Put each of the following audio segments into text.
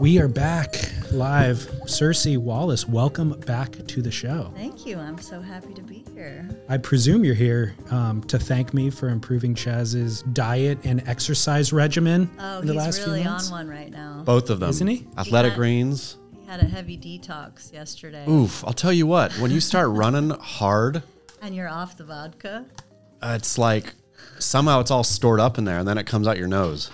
We are back live. Circe Wallace, welcome back to the show. Thank you. I'm so happy to be here. I presume you're here um, to thank me for improving Chas's diet and exercise regimen Oh, in the he's last really few on months. one right now. Both of them. Isn't he? Athletic Yeah. greens. He had a heavy detox yesterday. Oof. I'll tell you what, when you start running hard, And you're off the vodka? uh, it's like somehow it's all stored up in there and then it comes out your nose.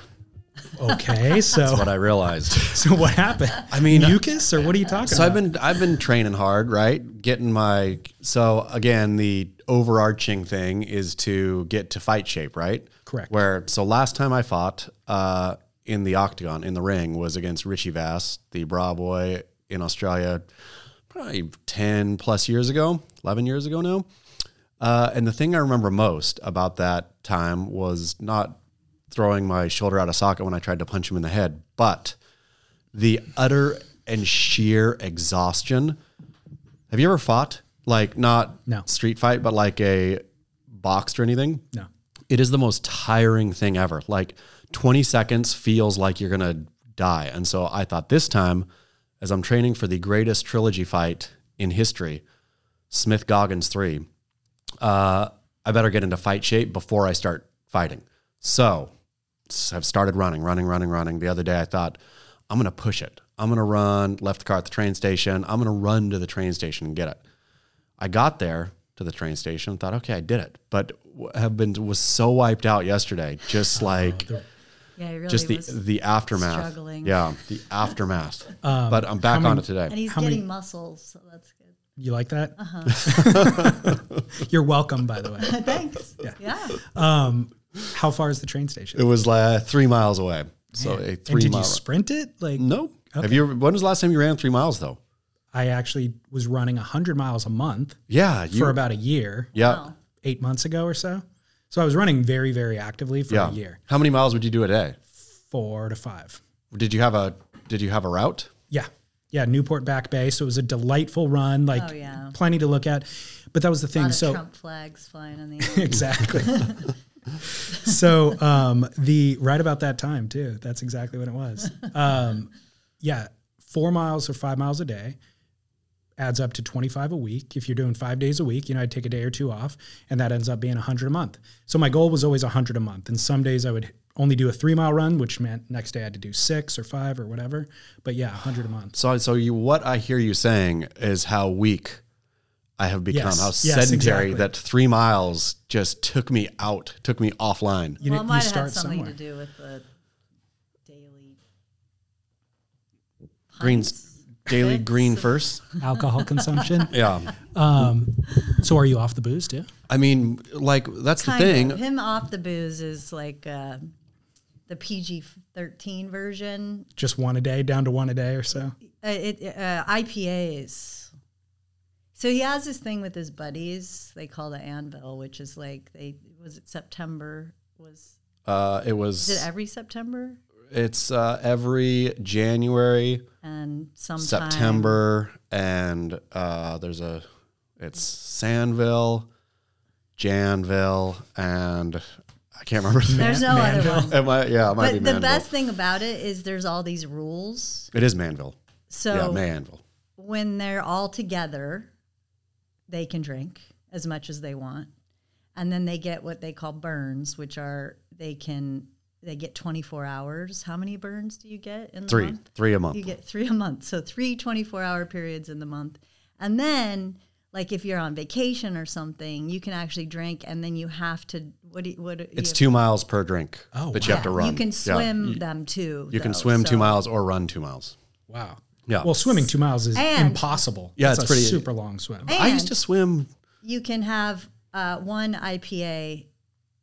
Okay, so That's what I realized. so what happened? I mean, mucus or what are you talking So about? I've been I've been training hard, right? Getting my so again, the overarching thing is to get to fight shape, right? Correct. Where so last time I fought uh, in the octagon in the ring was against Richie Vass, the bra boy in Australia, probably ten plus years ago, eleven years ago now. Uh, and the thing I remember most about that time was not throwing my shoulder out of socket when I tried to punch him in the head, but the utter and sheer exhaustion. Have you ever fought? Like not No. street fight, but like a boxed or anything? no. It is the most tiring thing ever. Like 20 seconds feels like you're gonna die. And so I thought this time, as I'm training for the greatest trilogy fight in history, Smith Goggans 3, uh, I better get into fight shape before I start fighting. So s- I've started running, running, running, running. The other day I thought, I'm going to push it. I'm going to run, left the car at the train station. I'm going to run to the train station and get it. I got there to the train station and thought, okay, I did it. But w- have been was so wiped out yesterday, just like Yeah, really just the the aftermath. struggling. Yeah, the aftermath. but I'm back many- on it today. and he's How getting many- muscles, so that's good. You like that? Uh-huh. You're welcome, by the way. Thanks. Yeah. yeah. Um, how far is the train station? It was like three miles away. So a and three did mile. you sprint it? Like no. Have you? ever- When was the last time you ran three miles though? I actually was running 100 miles a month Yeah, you, for about a year, yeah, Wow. eight months ago or so. So I was running very, very actively for yeah. a year, How many miles would you do a day? four to five. Did you have a Did you have a route? Yeah. Yeah. Newport Back Bay. So it was a delightful run, like Oh, yeah. plenty to look at. But that was the A thing. lot of So Trump flags flying in the air. exactly. so um, the right about that time too. That's exactly what it was. Um, yeah, four miles or five miles a day adds up to 25 a week. If you're doing five days a week, you know, I'd take a day or two off and that ends up being 100 a month. So my goal was always 100 a month. And some days I would only do a three mile run, which meant next day I had to do six or five or whatever. But yeah, 100 a month. So so you what I hear you saying is how weak I have become, Yes. how Yes, sedentary exactly. that three miles just took me out, took me offline. You, well, it you might have start had something somewhere. to do with the daily Greens, daily green first. Alcohol consumption. Yeah. Um, so are you off the booze too? I mean, like, that's Kind the thing. of. Him off the booze is like uh, the PG thirteen version. Just one a day, down to one a day or so. Uh, it uh, IPAs. So he has this thing with his buddies. They call it Anvil, which is like they was it September was Uh, it was, is it every September it's uh, every January, and sometime September, and uh, there's a, it's Sandville, Janville, and I can't remember the There's no other one. It might, yeah, it might be But the Manville. best thing about it is there's all these rules. It is Manville. So yeah, Manville. when they're all together, they can drink as much as they want. And then they get what they call burns, which are they can they get 24 hours. How many burns do you get in the Three, month? three a month. You get 3 a month. So 3 24 hour periods in the month. And then like if you're on vacation or something, you can actually drink and then you have to what do you, what do you It's have- two miles per drink Oh, that you have to run. You can swim you- them too. You can though, swim two miles or run two miles. Wow. Yeah. Well, swimming two miles is And- impossible. Yeah, It's it's a pretty- super long swim. I used And- to swim. You can have uh, one IPA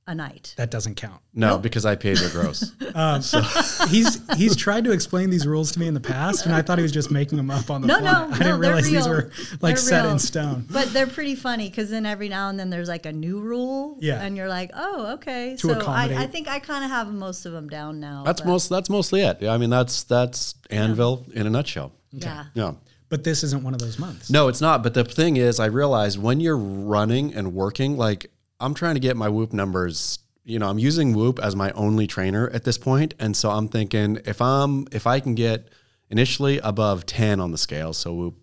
a night. That doesn't count. No, because IPAs are gross. Um, he's he's tried to explain these rules to me in the past, and I thought he was just making them up on the No, fly. no, I no, didn't they're realize these were like They're set real. in stone. But they're pretty funny because then every now and then there's like a new rule. Yeah. And you're like, oh, okay. To so I, I think I kind of have most of them down now. That's but most. That's mostly it. Yeah, I mean, that's that's Anvil in a nutshell. Yeah. Yeah. But this isn't one of those months. No, it's not. But the thing is, I realized when you're running and working, like I'm trying to get my Whoop numbers. You know, I'm using Whoop as my only trainer at this point, and so I'm thinking if I'm if I can get initially above 10 on the scale, so Whoop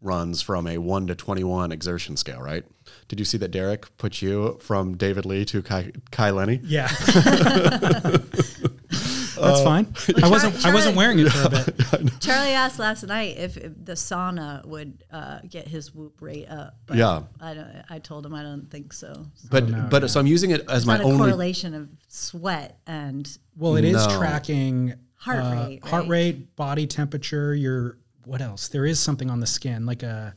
runs from a 1 to 21 exertion scale, right? Did you see that Derek put you from David Lee to Kai, Kai Lenny? Yeah. That's fine. I wasn't I wasn't wearing it for a bit. Charlie asked last night if, if the sauna would uh, get his whoop rate up. But Yeah. I don't. I told him I don't think so. But no, but so I'm using it as my Not a only correlation of sweat and Well, it is No. tracking Heart uh, rate, heart rate, body temperature. Your what else? There is something on the skin, like a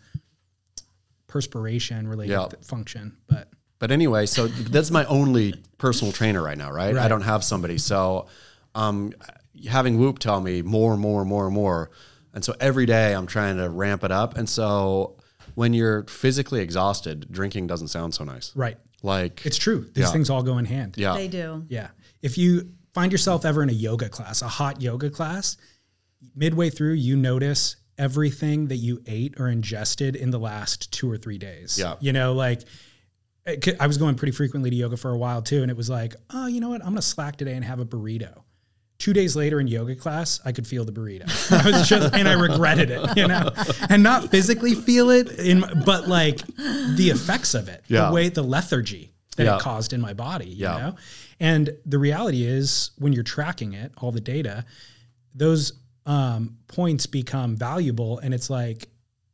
perspiration related Yeah. function. But But anyway, so that's my only personal trainer right now, right? I don't have somebody. So um, having Whoop tell me more, more, more, more. And so every day I'm trying to ramp it up. And so when you're physically exhausted, drinking doesn't sound so nice. right, Like it's true. These Yeah. things all go in hand. Yeah. they do. Yeah. If you find yourself ever in a yoga class, a hot yoga class, midway through, you notice everything that you ate or ingested in the last two or three days. Yeah. You know, like I was going pretty frequently to yoga for a while too. And it was like, oh, you know what? I'm going to slack today and have a burrito. Two days later in yoga class, I could feel the burrito. I was just, and I regretted it, you know, and not physically feel it, in, but like the effects of it, Yeah. the way, the lethargy that Yeah. it caused in my body, you Yeah. know? And the reality is, when you're tracking it, all the data, those um, points become valuable. And it's like,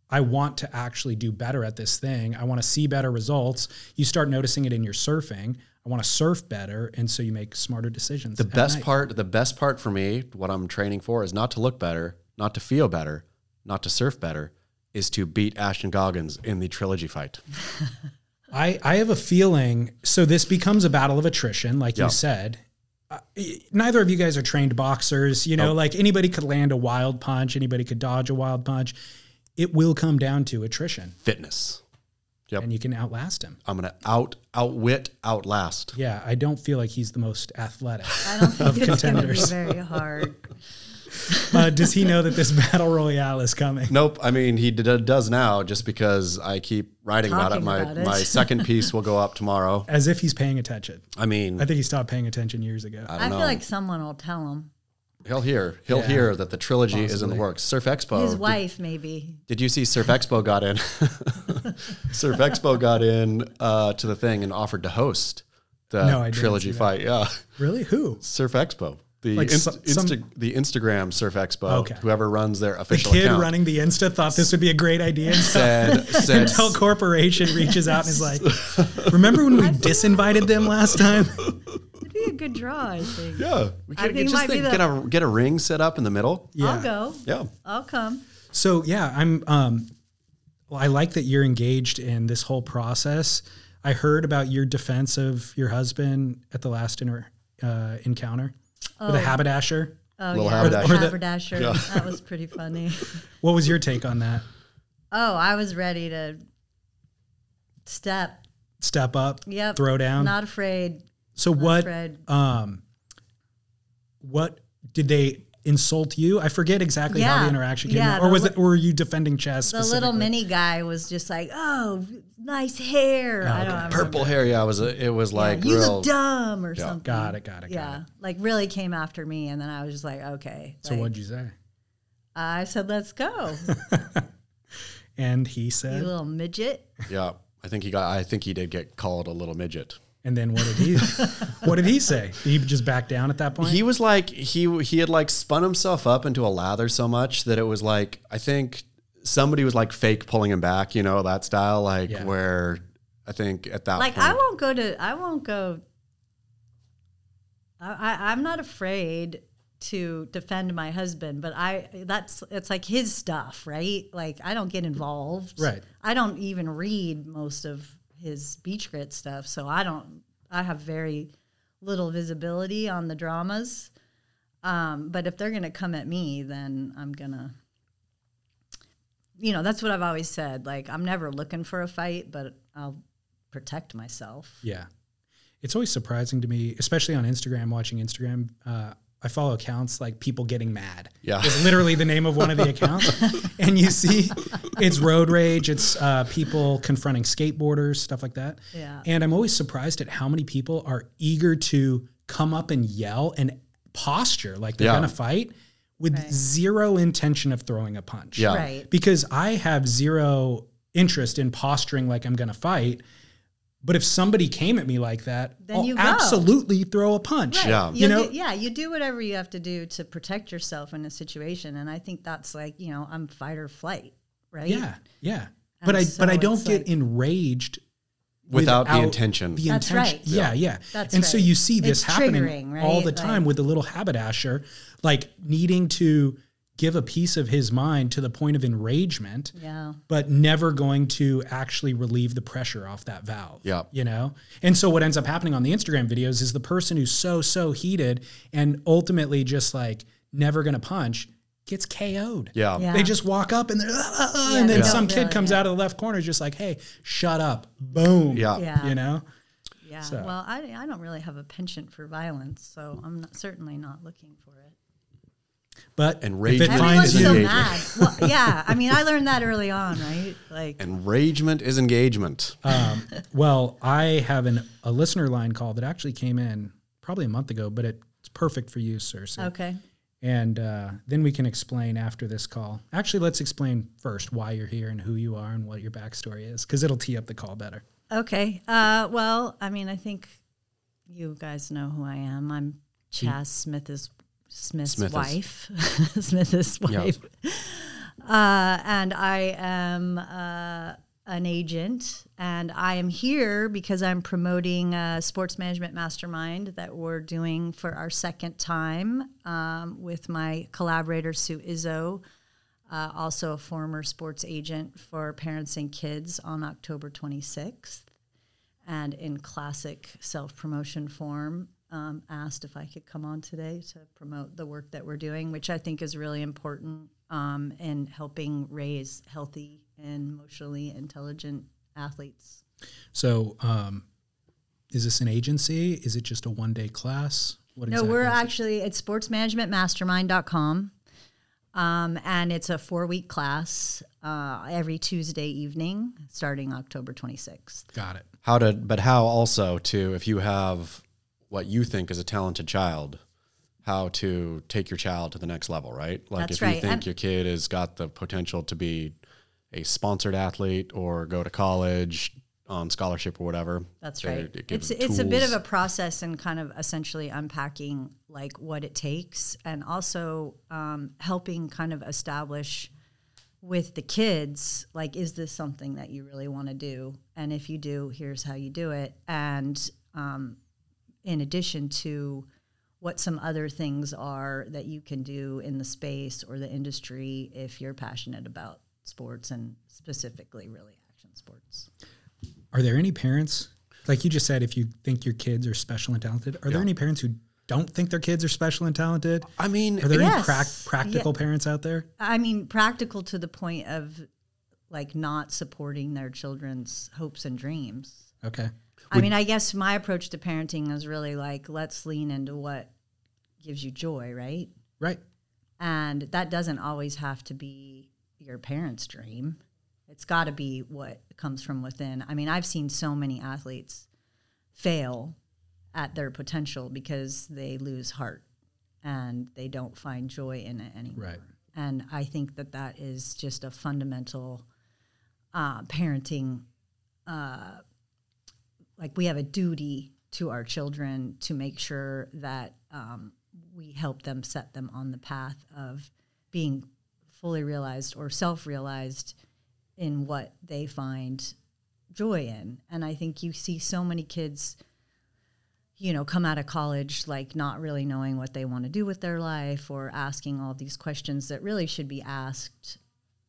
I want to actually do better at this thing. I want to see better results. You start noticing it in your surfing. I want to surf better. And so you make smarter decisions. the best night. part, the best part for me, what I'm training for is not to look better, not to feel better, not to surf better, is to beat Ashton Goggans in the trilogy fight. I, I have a feeling. So this becomes a battle of attrition, like Yeah. you said. Uh, neither of you guys are trained boxers. You know, Nope. like anybody could land a wild punch, anybody could dodge a wild punch. It will come down to attrition, Fitness. Yep. and you can outlast him. I'm gonna out outwit, outlast. Yeah, I don't feel like he's the most athletic. I don't think it's going be contenders. very hard. Uh, does he know that this battle royale is coming? Nope. I mean, he d- does now just because I keep writing about it. My about it. my second piece will go up tomorrow. As if he's paying attention. I mean, I think he stopped paying attention years ago. I I, don't feel know. like someone will tell him. He'll hear he'll Yeah, hear that the trilogy is in the works. Surf Expo. His did- wife, maybe. Did, you see Surf Expo got in? Surf Expo got in uh, to the thing and offered to host the No, trilogy fight. Yeah, Really? Who? Surf Expo. The Like inst- some- Insta- the Instagram Surf Expo, Okay. whoever runs their official. The kid account, running the Insta thought this would be a great idea said said until corporation reaches out and is like, "Remember when we disinvited them last time?" It'd be a good draw, I think. yeah, we I could think it just might be think, the- get a get a ring set up in the middle. Yeah. I'll go. Yeah, I'll come. So yeah, I'm. Um, well, I like that you're engaged in this whole process. I heard about your defense of your husband at the last inter, uh, encounter with a haberdasher. Oh Little yeah, haberdasher. the Or the- haberdasher. That was pretty funny. What was your take on that? Oh, I was ready to step. Step up, Yep. throw down. Not afraid. So Not what? afraid. Um, what did they insult you? I forget exactly how the interaction came Yeah, out. Or was li- it? Or were you defending Chas? The little mini guy was just like, "Oh, nice hair." I don't. I purple hair. Yeah, it was a, it was Yeah, like you real. look dumb or something. Got it. Got it. Got Yeah, it. like really came after me, and then I was just like, "Okay." So like, what'd you say? I said, "Let's go, And he said, you said, little midget." Yeah, I think he got. I think he did get called a little midget. And then what did he? what did he say? Did he just back down at that point? He was like he he had like spun himself up into a lather so much that it was like I think somebody was like fake pulling him back, you know that style, like Yeah. where I think at that point Like point, I won't go to. I won't go. I, I I'm not afraid to defend my husband, but I that's it's like his stuff, right? Like I don't get involved. Right. I don't even read most of his beach grit stuff, so I don't. I have very little visibility on the dramas. Um, but if they're gonna come at me, then I'm gonna. You know, that's what I've always said. Like I'm never looking for a fight, but I'll protect myself. Yeah. It's always surprising to me, especially on Instagram, watching Instagram. Uh, I follow accounts like people getting mad. Yeah. Is literally the name of one of the accounts. and you see it's road rage, it's uh, people confronting skateboarders, stuff like that. Yeah. And I'm always surprised at how many people are eager to come up and yell and posture like they're Yeah. going to fight with Right. zero intention of throwing a punch Yeah. Right. because I have zero interest in posturing like I'm going to fight. But if somebody came at me like that, Then I'll you go. absolutely throw a punch. Right. Yeah. You You know- do, yeah, you do whatever you have to do to protect yourself in a situation, and I think that's like you know I'm fight or flight, right? Yeah, yeah. But And I but I don't get like- enraged without, the intention. The That's intention. right. Yeah, yeah. That's and so you see this It's happening triggering, all right? the time Like- with the little haberdasher, like needing to give a piece of his mind to the point of enragement. Yeah. but never going to actually relieve the pressure off that valve. Yeah. You know? And so what ends up happening on the Instagram videos is the person who's so, so heated and ultimately just like never gonna punch gets KO'd. yeah. Yeah. They just walk up and they're, "Ah, ah, ah," Yeah, and then they some kid really, comes yeah. out of the left corner just like, hey, shut up. Boom. Yeah. Yeah. You know? Yeah. So- Well, I, I don't really have a penchant for violence, so I'm not, certainly not looking for it. But And if rage it is finds Everyone's you, so mad. Well, yeah. I mean, I learned that early on, right? Like, Enragement is engagement. Um, well, I have an, a listener line call that actually came in probably a month ago, but it's perfect for you, Circe. okay. And uh, then we can explain after this call. Actually, let's explain first why you're here and who you are and what your backstory is, because it'll tee up the call better. Okay. Uh, well, I mean, I think you guys know who I am. I'm Chas Smith's Smith's Smith's. wife. Smith's Yeah. wife. Uh, and I am uh, an agent, and I am here because I'm promoting a sports management mastermind that we're doing for our second time um, with my collaborator Sue Izzo uh, also a former sports agent for Parents and Kids on October 26th. And in classic self promotion form, um, asked if I could come on today to promote the work that we're doing, which I think is really important um, in helping raise healthy and emotionally intelligent athletes. So, um, is this an agency? Is it just a one day class? What No, we're is it? actually it's sportsmanagementmastermind.com. Um, and it's a four week class uh, every Tuesday evening starting October 26th. got it. How to, but how also to, if you have what you think is a talented child, how to take your child to the next level, right? Like That's if you right. think And- your kid has got the potential to be a sponsored athlete or go to college, on scholarship or whatever. That's right. they give It's it's a bit of a process and kind of essentially unpacking like what it takes, and also um, helping kind of establish with the kids like is this something that you really want to do, and if you do, here's how you do it, and um, in addition to what some other things are that you can do in the space or the industry if you're passionate about sports and specifically really action sports. Are there any parents, like you just said, if you think your kids are special and talented, are there any parents who don't think their kids are special and talented? I mean, Are there any Yes. prac- practical parents out there? I mean, practical to the point of like not supporting their children's hopes and dreams. Okay. I mean, I guess my approach to parenting is really like, let's lean into what gives you joy, right? Right. And that doesn't always have to be your parents' dream. It's got to be what comes from within. I mean, I've seen so many athletes fail at their potential because they lose heart and they don't find joy in it anymore. Right. And I think that that is just a fundamental uh, parenting. Uh, like we have a duty to our children to make sure that um, we help them set them on the path of being fully realized or self-realized in what they find joy in. And I think you see so many kids you know, come out of college like not really knowing what they want to do with their life or asking all these questions that really should be asked,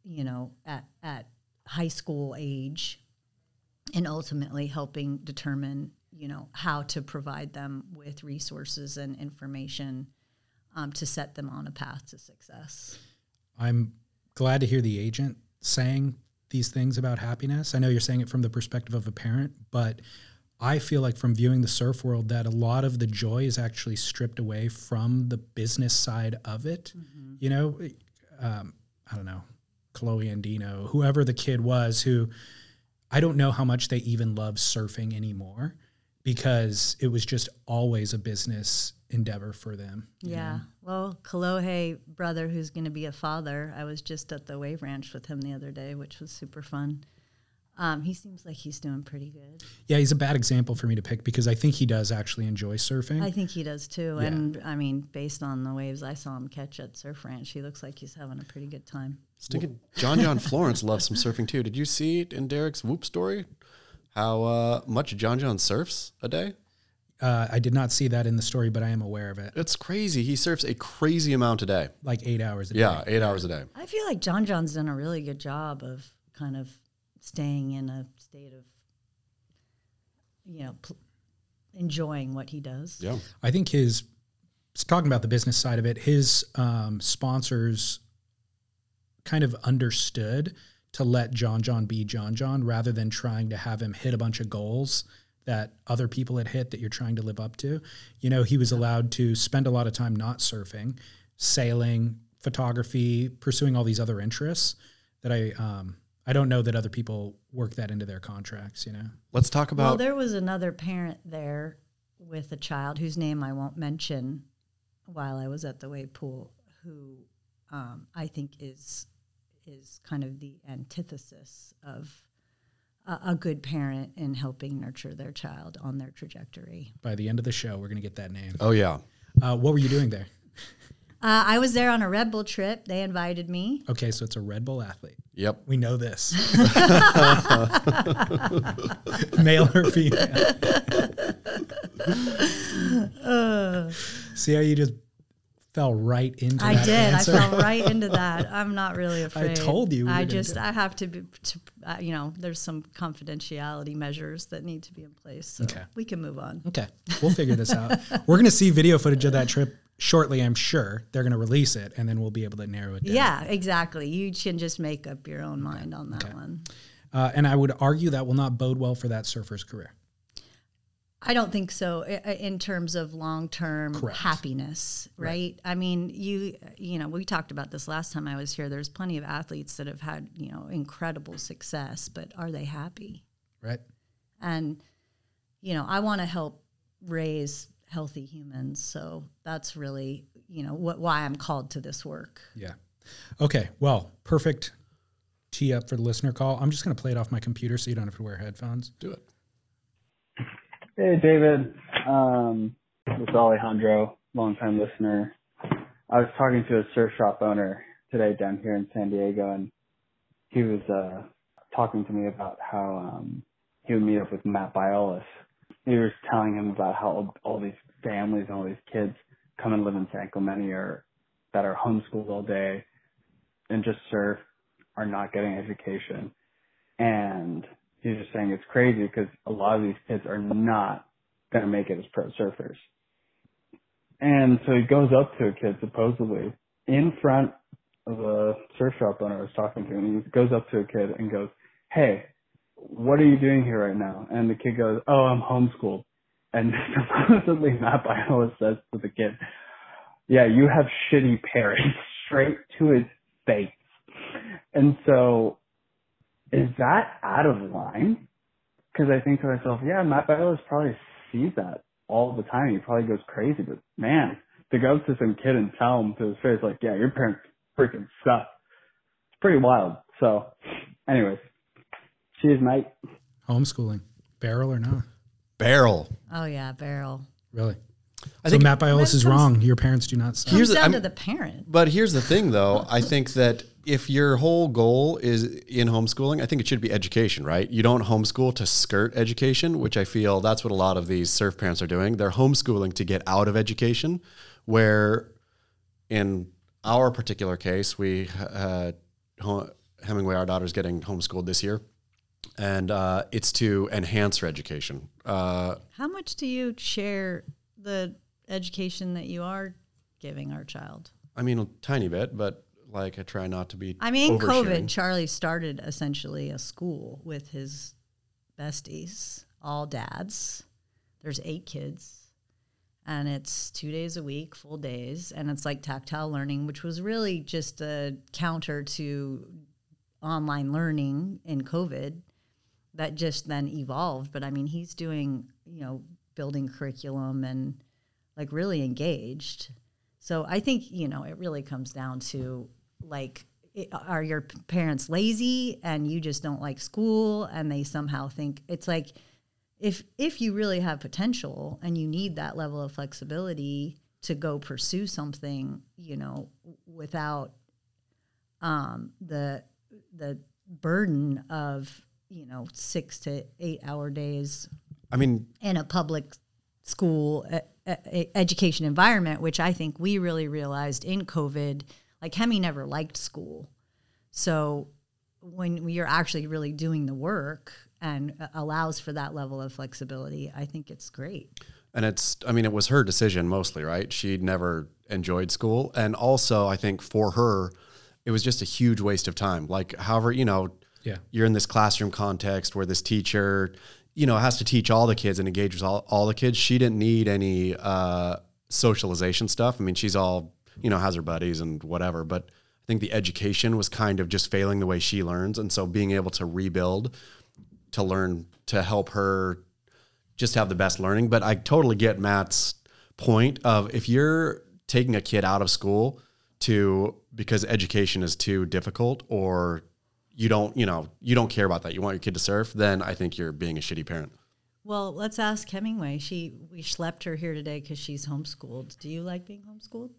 you know, at, at high school age and ultimately helping determine, you know, how to provide them with resources and information um, to set them on a path to success. I'm glad to hear the agent saying these things about happiness. I know you're saying it from the perspective of a parent, but I feel like from viewing the surf world that a lot of the joy is actually stripped away from the business side of it. You know, um, I don't know, Kalohe Andino whoever the kid was who I don't know how much they even love surfing anymore because it was just always a business endeavor for them. Yeah. know? Well, Kalohe brother, who's going to be a father, I was just at the Wave Ranch with him the other day, which was super fun. Um, he seems like he's doing pretty good. Yeah, he's a bad example for me to pick because I think he does actually enjoy surfing. I think he does too. Yeah. And I mean, based on the waves I saw him catch at Surf Ranch, he looks like he's having a pretty good time. Stinking John John Florence loves some surfing too. Did you see it in Derek's Whoop story? How uh, much John John surfs a day? Uh, I did not see that in the story, but I am aware of it. It's crazy. He surfs a crazy amount a day. Like eight hours a day. Yeah, eight hours a day. I feel like John John's done a really good job of kind of staying in a state of, you know, pl- enjoying what he does. Yeah. I think his talking about the business side of it, his um, sponsors kind of understood to let John John be John John rather than trying to have him hit a bunch of goals that other people had hit that you're trying to live up to. You know, he was allowed to spend a lot of time not surfing, sailing, photography, pursuing all these other interests that I um, I don't know that other people work that into their contracts, you know. Let's talk about Well, there was another parent there with a child whose name I won't mention while I was at the wave pool, who um, I think is is kind of the antithesis of a, a good parent in helping nurture their child on their trajectory. By the end of the show, we're gonna get that name. Oh yeah. Uh, what were you doing there? Uh, I was there on a Red Bull trip. They invited me. Okay, so it's a Red Bull athlete. Yep. We know this. Male or female? See how you just fell right into that. I that did. answer? I fell right into that. I'm not really afraid. I told you we I just. I have to be. To, uh, you know, there's some confidentiality measures that need to be in place. So Okay. we can move on. Okay, we'll figure this out. We're going to see video footage of that trip shortly, I'm sure. They're going to release it, and then we'll be able to narrow it down. Yeah, exactly. You can just make up your own mind on that one. Uh, and I would argue that will not bode well for that surfer's career. I don't think so in terms of long-term Correct. happiness, right? I mean, you you know, we talked about this last time I was here. There's plenty of athletes that have had, you know, incredible success, but are they happy? Right? And you know, I want to help raise healthy humans, so that's really, you know, what why I'm called to this work. Yeah. Okay. Well, perfect tee up for the listener call. I'm just going to play it off my computer so you don't have to wear headphones. Do it. Hey, David. Um, this is Alejandro, longtime listener. I was talking to a surf shop owner today down here in San Diego, and he was uh, talking to me about how um, he would meet up with Matt Biolos. He was telling him about how all these families and all these kids come and live in San Clemente or that are homeschooled all day and just surf are not getting education. And he's just saying it's crazy because a lot of these kids are not going to make it as pro surfers. And so he goes up to a kid supposedly in front of a surf shop owner I was talking to, and he goes up to a kid and goes, "Hey, what are you doing here right now?" And the kid goes, "Oh, I'm homeschooled." And supposedly Matt Biolos says to the kid, "Yeah, you have shitty parents," straight to his face. And so, is that out of line? Because I think to myself, yeah, Matt Biolos probably sees that all the time. He probably goes crazy, but man, to go to some kid and tell him to his face, like, yeah, your parents freaking suck. It's pretty wild. So, anyways, cheers, mate. Homeschooling, barrel or not? Barrel. Oh yeah, barrel. Really? I so think- Matt Biolos is comes- wrong. Your parents do not suck. Here's Comes the- down I'm- to the parent. But here's the thing, though. I think that if your whole goal is in homeschooling, I think it should be education, right? You don't homeschool to skirt education, which I feel that's what a lot of these surf parents are doing. They're homeschooling to get out of education, where in our particular case, we uh, Hemingway, our daughter's getting homeschooled this year, and uh, it's to enhance her education. Uh, How much do you share the education that you are giving our child? I mean, a tiny bit, but like I try not to be. I mean. COVID, Charlie started essentially a school with his besties, all dads. There's eight kids, and it's two days a week, full days, and it's like tactile learning, which was really just a counter to online learning in COVID that just then evolved. But I mean, he's doing, you know, building curriculum and like really engaged. So I think, you know, it really comes down to like, i are your parents lazy and you just don't like school and they somehow think it's like, if if you really have potential and you need that level of flexibility to go pursue something, you know, without um, the the burden of you know six to eight hour days I mean, in a public school uh, education environment, which I think we really realized in COVID. Like Hemi never liked school, so when you're actually really doing the work and uh, allows for that level of flexibility, I think it's great. And it's, I mean, it was her decision mostly, right? She never enjoyed school. And also, I think for her, it was just a huge waste of time. Like, however, you know, Yeah. you're in this classroom context where this teacher, you know, has to teach all the kids and engage with all, all the kids. She didn't need any uh, socialization stuff. I mean, she's all, you know, has her buddies and whatever. But I think the education was kind of just failing the way she learns. And so being able to rebuild to learn to help her just have the best learning. But I totally get Matt's point of if you're taking a kid out of school to because education is too difficult or you don't, you know, you don't care about that. You want your kid to surf, then I think you're being a shitty parent. Well, let's ask Hemingway. She we schlepped her here today because she's homeschooled. Do you like being homeschooled?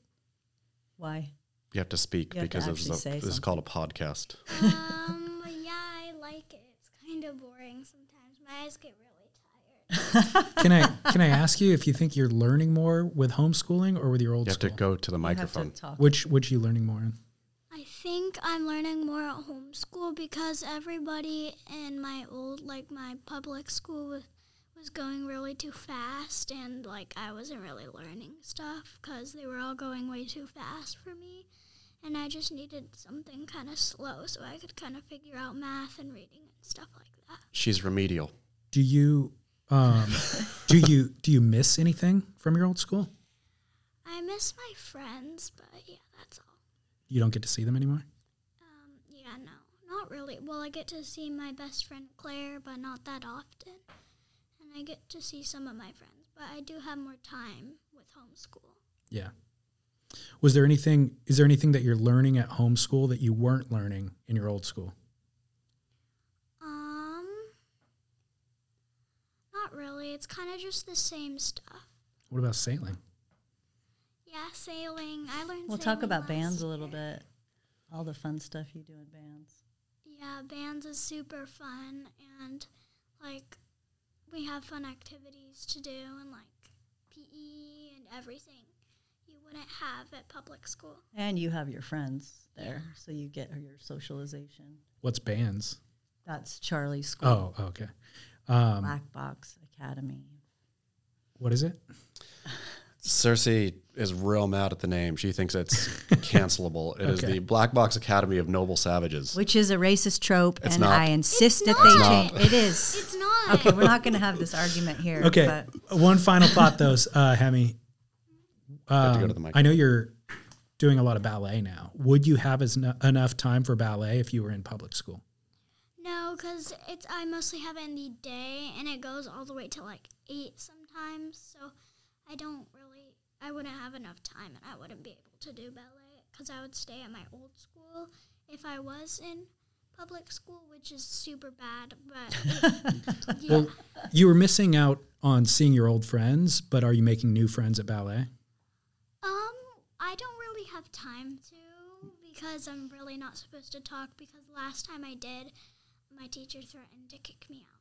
Why? You have to speak You have to because this is, actually a, this is called a podcast. um, yeah, I like it. It's kind of boring sometimes. My eyes get really tired. Can I can I ask you if you think you're learning more with homeschooling or with your old You have to go to the You have to microphone. talk. Which which you learning more in? I think I'm learning more at homeschool because everybody in my old, like my public school, was, was going really too fast, and like I wasn't really learning stuff because they were all going way too fast for me. And I just needed something kind of slow so I could kind of figure out math and reading and stuff like that. She's remedial. Do you um do you do you miss anything from your old school? I miss my friends, but yeah, that's all you don't get to see them anymore? Um, yeah, no, not really. Well, I get to see my best friend Claire, but not that often. And I get to see some of my friends, but I do have more time with homeschool. Yeah. Was there anything? Is there anything that you're learning at homeschool that you weren't learning in your old school? Um, not really. It's kind of just the same stuff. What about sailing? Yeah, sailing. I learned. We'll talk about last bands a little bit. All the fun stuff you do in bands. Yeah, bands is super fun and like we have fun activities to do and like PE and everything you wouldn't have at public school. And you have your friends there, so you get your socialization. What's bands? That's Charlie's school, Oh, okay. Um, Black Box Academy. what is it? Circe is real mad at the name. She thinks it's cancelable. It is Okay. the Black Box Academy of Noble Savages. Which is a racist trope, It's and not. I insist It's that they change. It is. It's not. Okay, we're not going to have this argument here. Okay. But One final thought, though, uh, Hemi. to go Um, to the mic. I know you're doing a lot of ballet now. Would you have as no- enough time for ballet if you were in public school? No, because it's I mostly have it in the day and it goes all the way to like eight sometimes. So I don't really, I wouldn't have enough time and I wouldn't be able to do ballet because I would stay at my old school if I was in public school, which is super bad. But yeah, Well, you were missing out on seeing your old friends, but are you making new friends at ballet? um, I don't really have time to because I'm really not supposed to talk because last time I did, my teacher threatened to kick me out.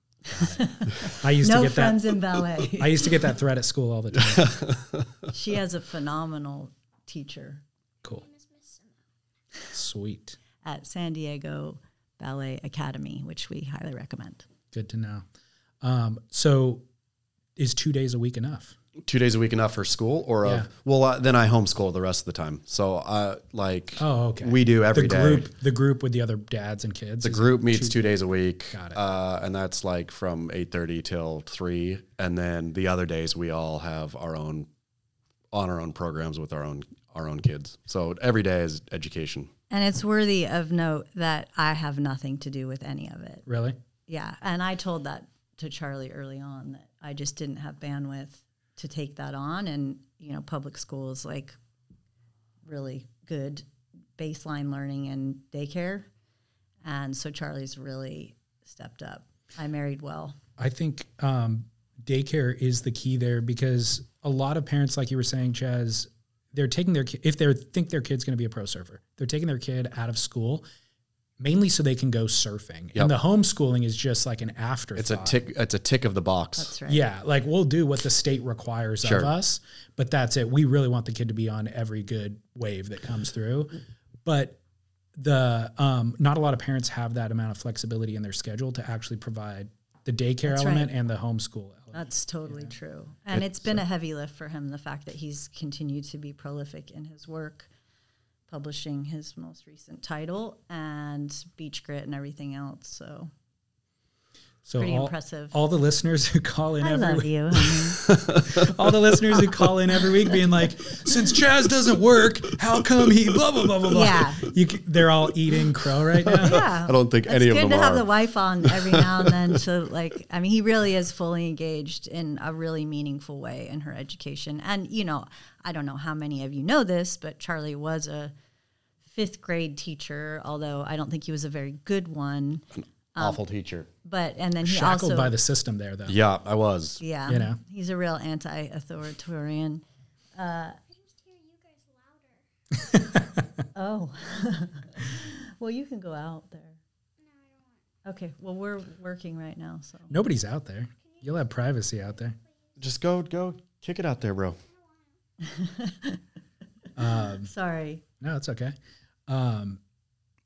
I used no to get friends that. in ballet. I used to get that threat at school all the time. she has a phenomenal teacher Cool. Sweet. at San Diego Ballet Academy, which we highly recommend. Good to know. Um, so, is two days a week enough? Two days a week enough for school, or Yeah. of, well, uh, then I homeschool the rest of the time. So, uh, like, Oh, okay. we do every the day. group, the group with the other dads and kids. The group it meets two days a week, Got it. Uh, and that's like from eight thirty till three. And then the other days we all have our own on our own programs with our own our own kids. So every day is education. And it's worthy of note that I have nothing to do with any of it. Really? Yeah. And I told that to Charlie early on that I just didn't have bandwidth to take that on. And, you know, public school is like really good baseline learning and daycare. And so Charlie's really stepped up. I married well. I think um, daycare is the key there because a lot of parents, like you were saying, Chas, they're taking their if they think their kid's going to be a pro surfer, they're taking their kid out of school mainly so they can go surfing. Yep. And the homeschooling is just like an afterthought. It's a tick. It's a tick of the box. That's right. Yeah, like we'll do what the state requires of us, but that's it. We really want the kid to be on every good wave that comes through. But the um, not a lot of parents have that amount of flexibility in their schedule to actually provide the daycare That's element right. and the homeschool element. That's totally true. And it's been a heavy lift for him, the fact that he's continued to be prolific in his work, publishing his most recent title and Beach Grit and everything else. So So pretty all, impressive. all the listeners who call in I every love week, you. all the listeners who call in every week being like, since Chas doesn't work, how come he blah blah blah blah blah. Yeah. You, they're all eating crow right now. yeah. I don't think It's any of them It's good them to have the wife on every now and then to like I mean he really is fully engaged in a really meaningful way in her education. And you know, I don't know how many of you know this, but Charlie was a fifth grade teacher, although I don't think he was a very good one. Um, Awful teacher. But and then he Shackled also by the system there though. Yeah, I was. yeah, you know. he's a real anti-authoritarian. I just hear you guys louder. Oh, well, you can go out there. No, I don't okay, well, we're working right now, so Nobody's out there. You'll have privacy out there. Just go, go, kick it out there, bro. Um, sorry. No, it's okay. Um,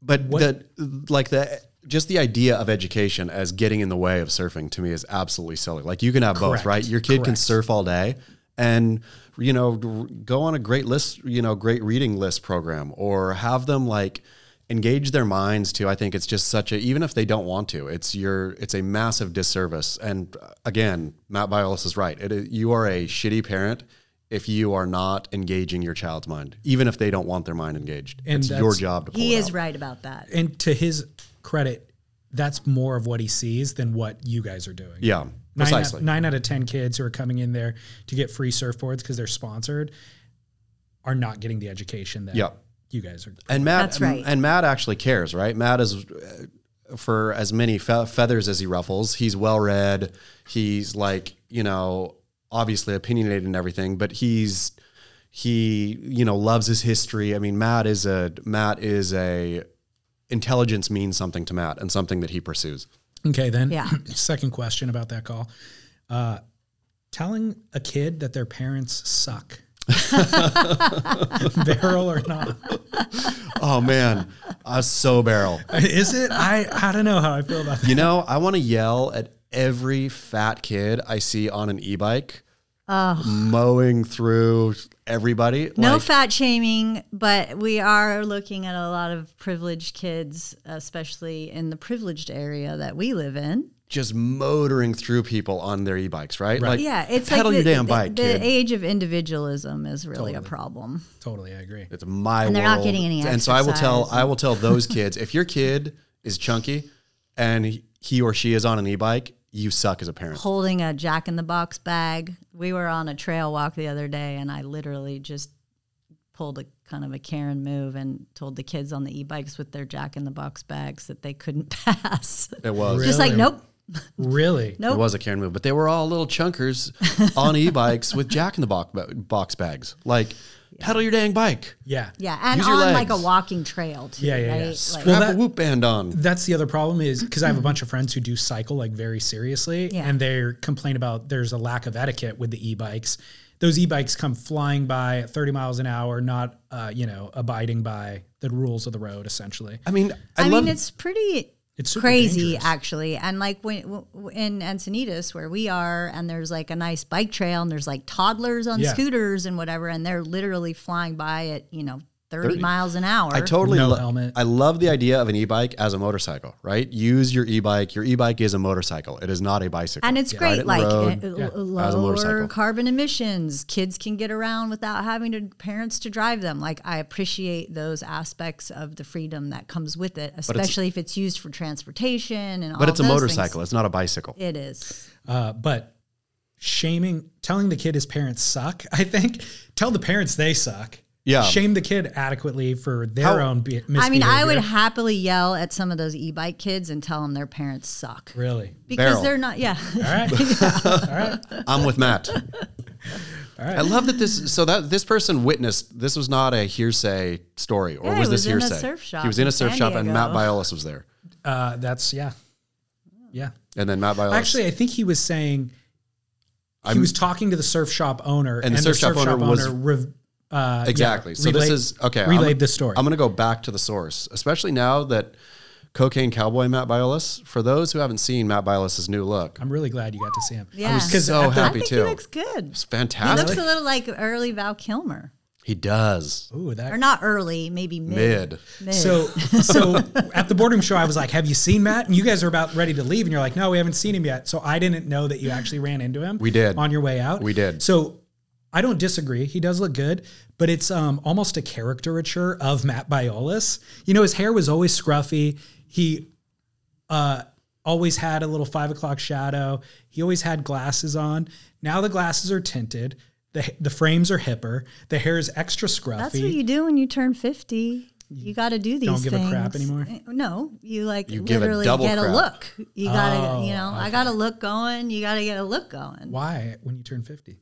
But What- the like the just the idea of education as getting in the way of surfing to me is absolutely silly. Like you can have both, right? Your kid can surf all day and you know go on a great list, you know, great reading list program or have them like engage their minds to I think it's just such a even if they don't want to, it's your it's a massive disservice. And uh, again, Matt Biolos is right. It is, you are a shitty parent if you are not engaging your child's mind, even if they don't want their mind engaged. And it's your job to pull He it is out. right about that. and to his credit, that's more of what he sees than what you guys are doing. Yeah, Nine precisely. Out, nine out of 10 kids who are coming in there to get free surfboards because they're sponsored are not getting the education that Yeah. you guys are. And Matt, That's right. And Matt actually cares, right? Matt is uh, for as many fe- feathers as he ruffles. He's well read. He's like you know obviously opinionated and everything, but he's he you know loves his history. I mean, Matt is a Matt is a intelligence means something to Matt and something that he pursues. Okay, then. Yeah. Second question about that call. Uh, telling a kid that their parents suck. Barrel or not? Oh man, I was so barrel. Is it? I I don't know how I feel about that. You know, I want to yell at every fat kid I see on an e-bike mowing through everybody. No Like, fat shaming, but we are looking at a lot of privileged kids, especially in the privileged area that we live in. just motoring through people on their e-bikes, right? Right. Like, Yeah, it's pedal like the, your damn the- bike, the, kid. age of individualism is really a problem. Totally, I agree. It's my And they're not getting any Exercise. And so I will tell. I will tell those kids if your kid is chunky and he- he or she is on an e-bike, you suck as a parent. Holding a Jack in the Box bag. We were on a trail walk the other day, and I literally just pulled a kind of a Karen move and told the kids on the e-bikes with their Jack in the Box bags that they couldn't pass. It was Just like nope, Really? nope. it was a Karen move, but they were all little chunkers on e-bikes with Jack in the box box bags. Like pedal your dang bike. Yeah. Yeah, and Use your on like a walking trail too. Yeah, yeah, yeah. right? Well, Like, Well, that- a whoop band on. That's the other problem is because I have a bunch of friends who do cycle like very seriously, Yeah. and they complain about there's a lack of etiquette with the e-bikes. Those e-bikes come flying by at 30 miles an hour, not uh, you know abiding by the rules of the road. Essentially, I mean, I, I, love mean, it's pretty It's super crazy dangerous. actually. And like when w- in Encinitas where we are, and there's like a nice bike trail, and there's like toddlers on Yeah. scooters and whatever, and they're literally flying by at you know 30, 30. miles an hour. I totally No lo- helmet. I love the idea of an e-bike as a motorcycle, right? Use your e-bike. Your e-bike is a motorcycle. It is not a bicycle. and it's Ride it great, like road. Yeah. uh, As a lower carbon emissions. Kids can get around without having to parents to drive them. Like I appreciate those aspects of the freedom that comes with it, especially if it's used for transportation and all. but it's a motorcycle. Things. It's not a bicycle. It is. uh, but shaming, telling the kid his parents suck. I think tell the parents they suck. Yeah. Shame the kid adequately for their How- own be- I mean, I would happily yell at some of those e-bike kids and tell them their parents suck really. because Barrel. they're not. Yeah, All right. All right. I'm with Matt. All right. I love that this. So that this person witnessed. This was not a hearsay story, or Yeah, was he this was in a hearsay? surf shop he was in in a surf San shop, and Matt Diego. Biolos was there. Uh, that's yeah, yeah. And then Matt Biolos. Actually, I think he was saying he I'm- was talking to the surf shop owner, And the surf shop owner was- rev- uh, Exactly. yeah, so this is okay. I'm- Relayed the story. I'm going to go back to the source, especially now that cocaine cowboy Matt Biolos. For those who haven't seen Matt Biolos's new look, I'm really glad you got to see him. Yeah. I was so happy I think too. he looks good. it's He fantastic. looks a little like early Val Kilmer, he does Ooh, that or not early, maybe mid. mid. Mid. So, so at the boardroom show, I was like, "Have you seen Matt?" And you guys are about ready to leave, and you're like, "No, we haven't seen him yet." So I didn't know that you actually ran into him. We did. on your way out. We did. So I don't disagree. He does look good, but it's um, almost a caricature of Matt Biolos. You know, his hair was always scruffy. He uh, always had a little five o'clock shadow. He always had glasses on. Now the glasses are tinted. The, the frames are hipper. The hair is extra scruffy. That's what you do when you turn 50. You got to do these Don't give a things. crap anymore? Eh, No, you like You give a literally double get a look. You got to, Oh, you know, I got a look going. You got to get a look going. Why when you turn 50?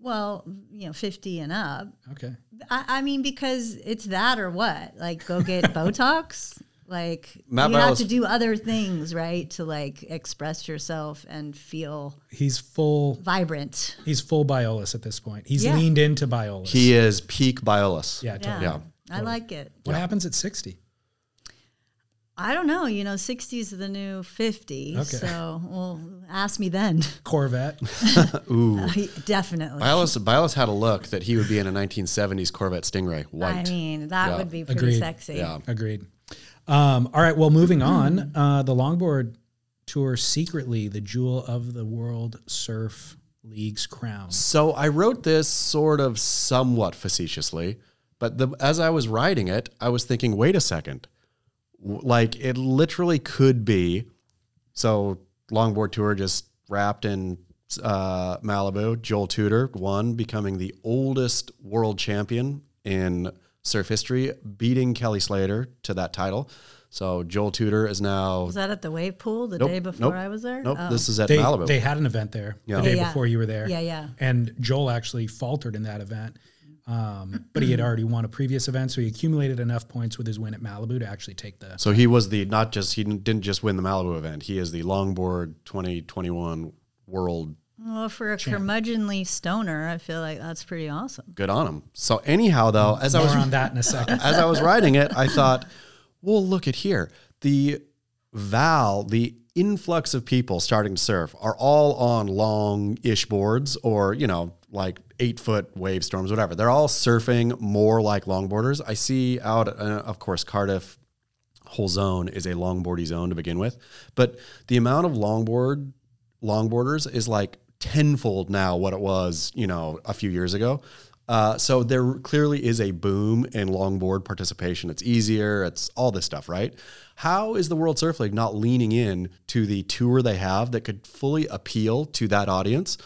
Well, you know, 50 and up. Okay. I, I mean, because it's that or what? Like, go get Botox? Like, Matt you have to do other things, right? To like express yourself and feel He's full vibrant. he's full Biolos at this point. He's Yeah. leaned into Biolos. He is peak Biolos. yeah, Yeah. totally. Yeah. I like it. What happens at 60? I don't know. You know, 60s is the new 50. Okay. So, well, ask me then. Corvette. Ooh. Definitely. Biolos, Biolos had a look that he would be in a 1970s Corvette Stingray, white. I mean, that Yeah. would be pretty Agreed. sexy. yeah. Agreed. Um, all right. Well, moving on. Uh, the longboard tour secretly the jewel of the World Surf League's crown. So I wrote this sort of somewhat facetiously, but the, as I was writing it, I was thinking, wait a second. W- Like it literally could be. So longboard tour just wrapped in uh, Malibu. Joel Tudor won, becoming the oldest world champion in surf history, beating Kelly Slater to that title. So Joel Tudor is now. Was that at the wave pool the Nope, day before nope, I was there? Nope, Oh. this is at They, Malibu. they had an event there Yeah. the day Yeah, yeah. before you were there. Yeah, yeah. And Joel actually faltered in that event. Um, but he had already won a previous event, so he accumulated enough points with his win at Malibu to actually take the. so he was the not just he didn't didn't just win the Malibu event. He is the longboard 2021 world. Well, for a curmudgeonly stoner, I feel like that's pretty awesome. Good on him. So anyhow, though, as I was on that in a second. as I was writing it, I thought, well, look at here. The Val, the influx of people starting to surf are all on long ish boards or, you know, like eight foot wave storms, whatever. They're all surfing more like longboarders. I see out, uh, of course, Cardiff whole zone is a longboardy zone to begin with, but the amount of longboard longboarders is like tenfold now what it was, you know, a few years ago. Uh, so there clearly is a boom in longboard participation. It's easier. It's all this stuff, right? How is the World Surf League not leaning in to the tour they have that could fully appeal to that audience?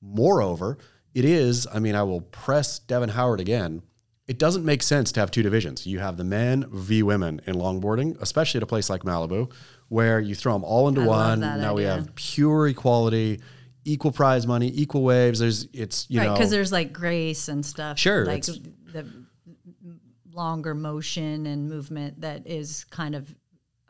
Moreover, it is, I mean, I will press Devon Howard again. It doesn't make sense to have two divisions. You have the men v women in longboarding, especially at a place like Malibu, where you throw them all into I one. Now we have pure equality, equal prize money, equal waves. There's, it's, you know. right, know, because there's like grace and stuff. Sure, like the longer motion and movement that is kind of,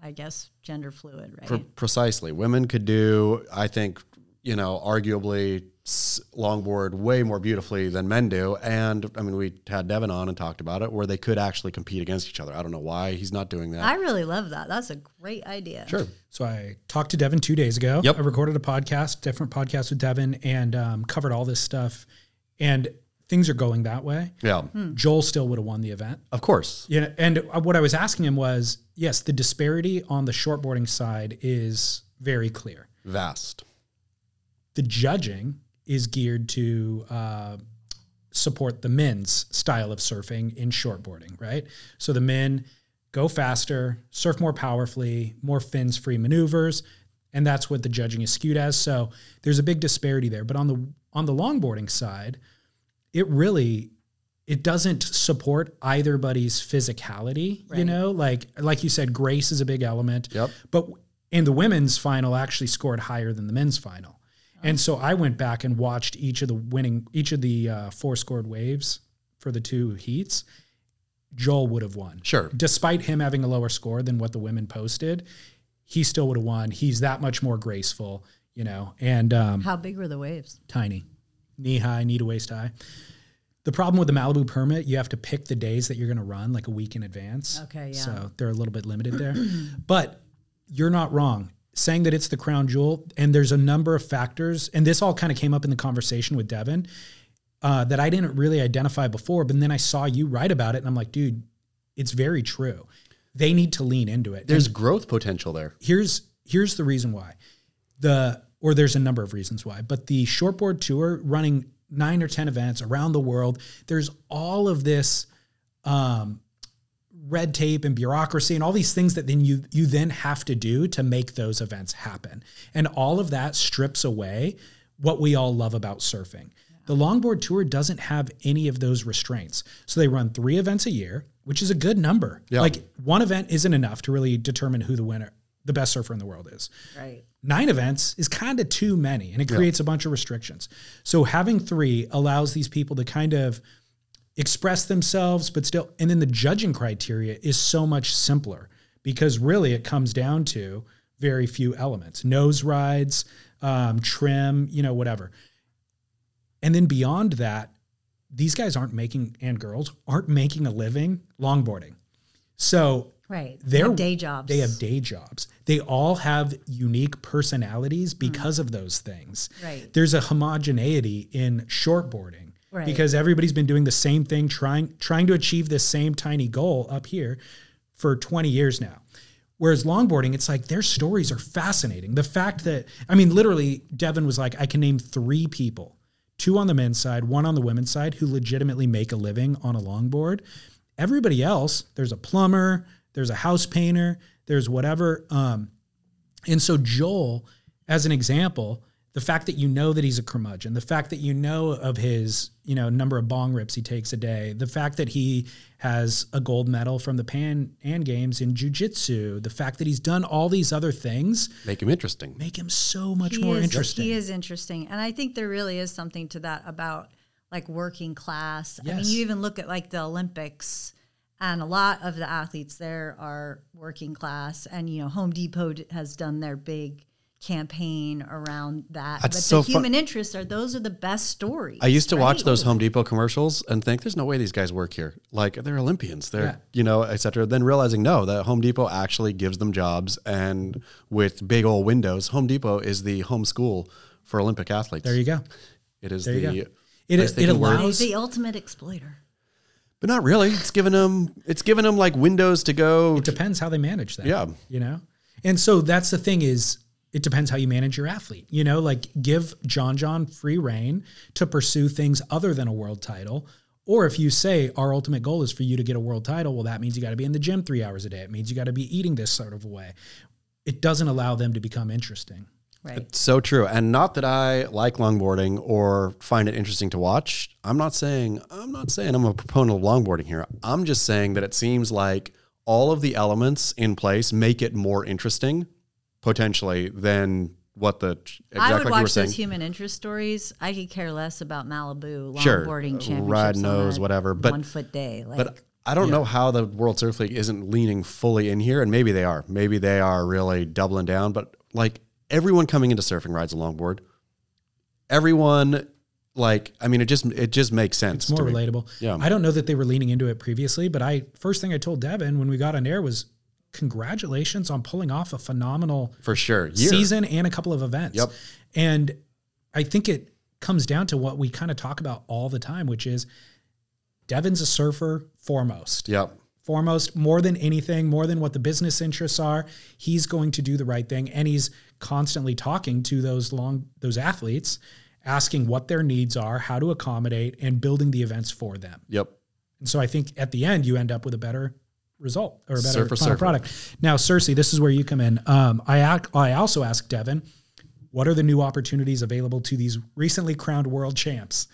I guess, gender fluid, right? Pre- precisely. Women could do, I think, you know, arguably longboard way more beautifully than men do. And I mean, we had Devon on and talked about it where they could actually compete against each other. I don't know why he's not doing that. I really love that. That's a great idea. sure. So I talked to Devon two days ago. Yep. I recorded a podcast, different podcast with Devon, and um, covered all this stuff. And things are going that way. Yeah. Joel still would have won the event. Of course. Yeah, and uh, what I was asking him was, yes, the disparity on the shortboarding side is very clear. Vast. The judging is geared to uh, support the men's style of surfing in shortboarding, right? So the men go faster, surf more powerfully, more fins free maneuvers, and that's what the judging is skewed as. So there's a big disparity there. But on the on the longboarding side, it really it doesn't support either buddy's physicality, you know? Like like you said grace is a big element. Yep. But in the women's final actually scored higher than the men's final. And so I went back and watched each of the winning each of the uh, four scored waves for the two heats. Joel would have won. Sure. Despite him having a lower score than what the women posted, he still would have won. He's that much more graceful, you know, and um, How big were the waves? tiny, knee high, knee to waist high. The problem with the Malibu permit, you have to pick the days that you're going to run like a week in advance. Okay, yeah. So they're a little bit limited there. but you're not wrong. Saying that it's the crown jewel, and there's a number of factors, and this all kind of came up in the conversation with Devon uh, that I didn't really identify before. But then I saw you write about it, and I'm like, dude, it's very true. They need to lean into it. There's And growth potential there. here's here's the reason why the or there's a number of reasons why but the shortboard tour running nine or ten events around the world there's all of this um, red tape and bureaucracy and all these things that then you you then have to do to make those events happen and all of that strips away what we all love about surfing the longboard tour doesn't have any of those restraints so they run three events a year which is a good number Yeah. like one event isn't enough to really determine who the winner the best surfer in the world is Right. nine events is kind of too many and it creates a bunch of restrictions. So having three allows these people to kind of express themselves, but still, and then the judging criteria is so much simpler because really it comes down to very few elements nose rides, um, trim, you know, whatever. And then beyond that, these guys aren't making, and girls aren't making a living longboarding. So Right. They they're have day jobs. They have day jobs. They all have unique personalities because of those things. Right. There's a homogeneity in shortboarding Right. because everybody's been doing the same thing, trying trying to achieve this same tiny goal up here for 20 years now. Whereas longboarding, it's like their stories are fascinating. The fact that I mean, literally, Devon was like, I can name three people, two on the men's side, one on the women's side, who legitimately make a living on a longboard. Everybody else, there's a plumber, there's a house painter, there's whatever. Um, and so Joel, as an example, the fact that you know that he's a curmudgeon, the fact that you know of his, you know, number of bong rips he takes a day, the fact that he has a gold medal from the Pan Am Games in jujitsu, the fact that he's done all these other things Make him interesting. make him so much He more is- interesting. He is interesting, and I think there really is something to that about like working class. I mean, you even look at like the Olympics, and a lot of the athletes there are working class, and you know, Home Depot has done their big campaign around that. That's but so the fun- human interests are those are the best stories. I used to watch those Home Depot commercials and think, "There's no way these guys work here. Like they're Olympians. They're Yeah. you know, et cetera." Then realizing, no, that Home Depot actually gives them jobs, and with big old windows, Home Depot is the home school for Olympic athletes. there you go. It is There you the go. It, it, they can work. allows the ultimate exploiter. but not really. It's giving them. It's giving them like windows to go. it depends how they manage that. Yeah. You know? And so that's the thing is it depends how you manage your athlete. You know, like give John John free reign to pursue things other than a world title. Or if you say our ultimate goal is for you to get a world title, well, that means you got to be in the gym three hours a day. It means you got to be eating this sort of way. It doesn't allow them to become interesting. Right. So true. And not that I like longboarding or find it interesting to watch. I'm not saying I'm not saying I'm a proponent of longboarding here. I'm just saying that it seems like all of the elements in place make it more interesting potentially than what the exactly I would like you were watch saying. those human interest stories. I could care less about Malibu Sure. longboarding Uh, championships. ride on nose, a whatever, but- one foot day. Like, but I don't know how the World Surf League isn't leaning fully in here, and maybe they are. Maybe they are really doubling down. But like everyone coming into surfing rides a longboard. Everyone, like, I mean, it just it just makes sense. It's more to me. relatable. Yeah. I don't know that they were leaning into it previously, but I first thing I told Devon when we got on air was congratulations on pulling off a phenomenal for sure. Year. season and a couple of events. Yep. And I think it comes down to what we kind of talk about all the time, which is Devon's a surfer foremost. Yep. Foremost, more than anything, more than what the business interests are, he's going to do the right thing. And he's constantly talking to those long those athletes, asking what their needs are, how to accommodate, and building the events for them. Yep. And so I think at the end you end up with a better result or a better Surfer, final surfer. product. Now, Circe, this is where you come in. Um, I ac- I also asked Devon, what are the new opportunities available to these recently crowned world champs?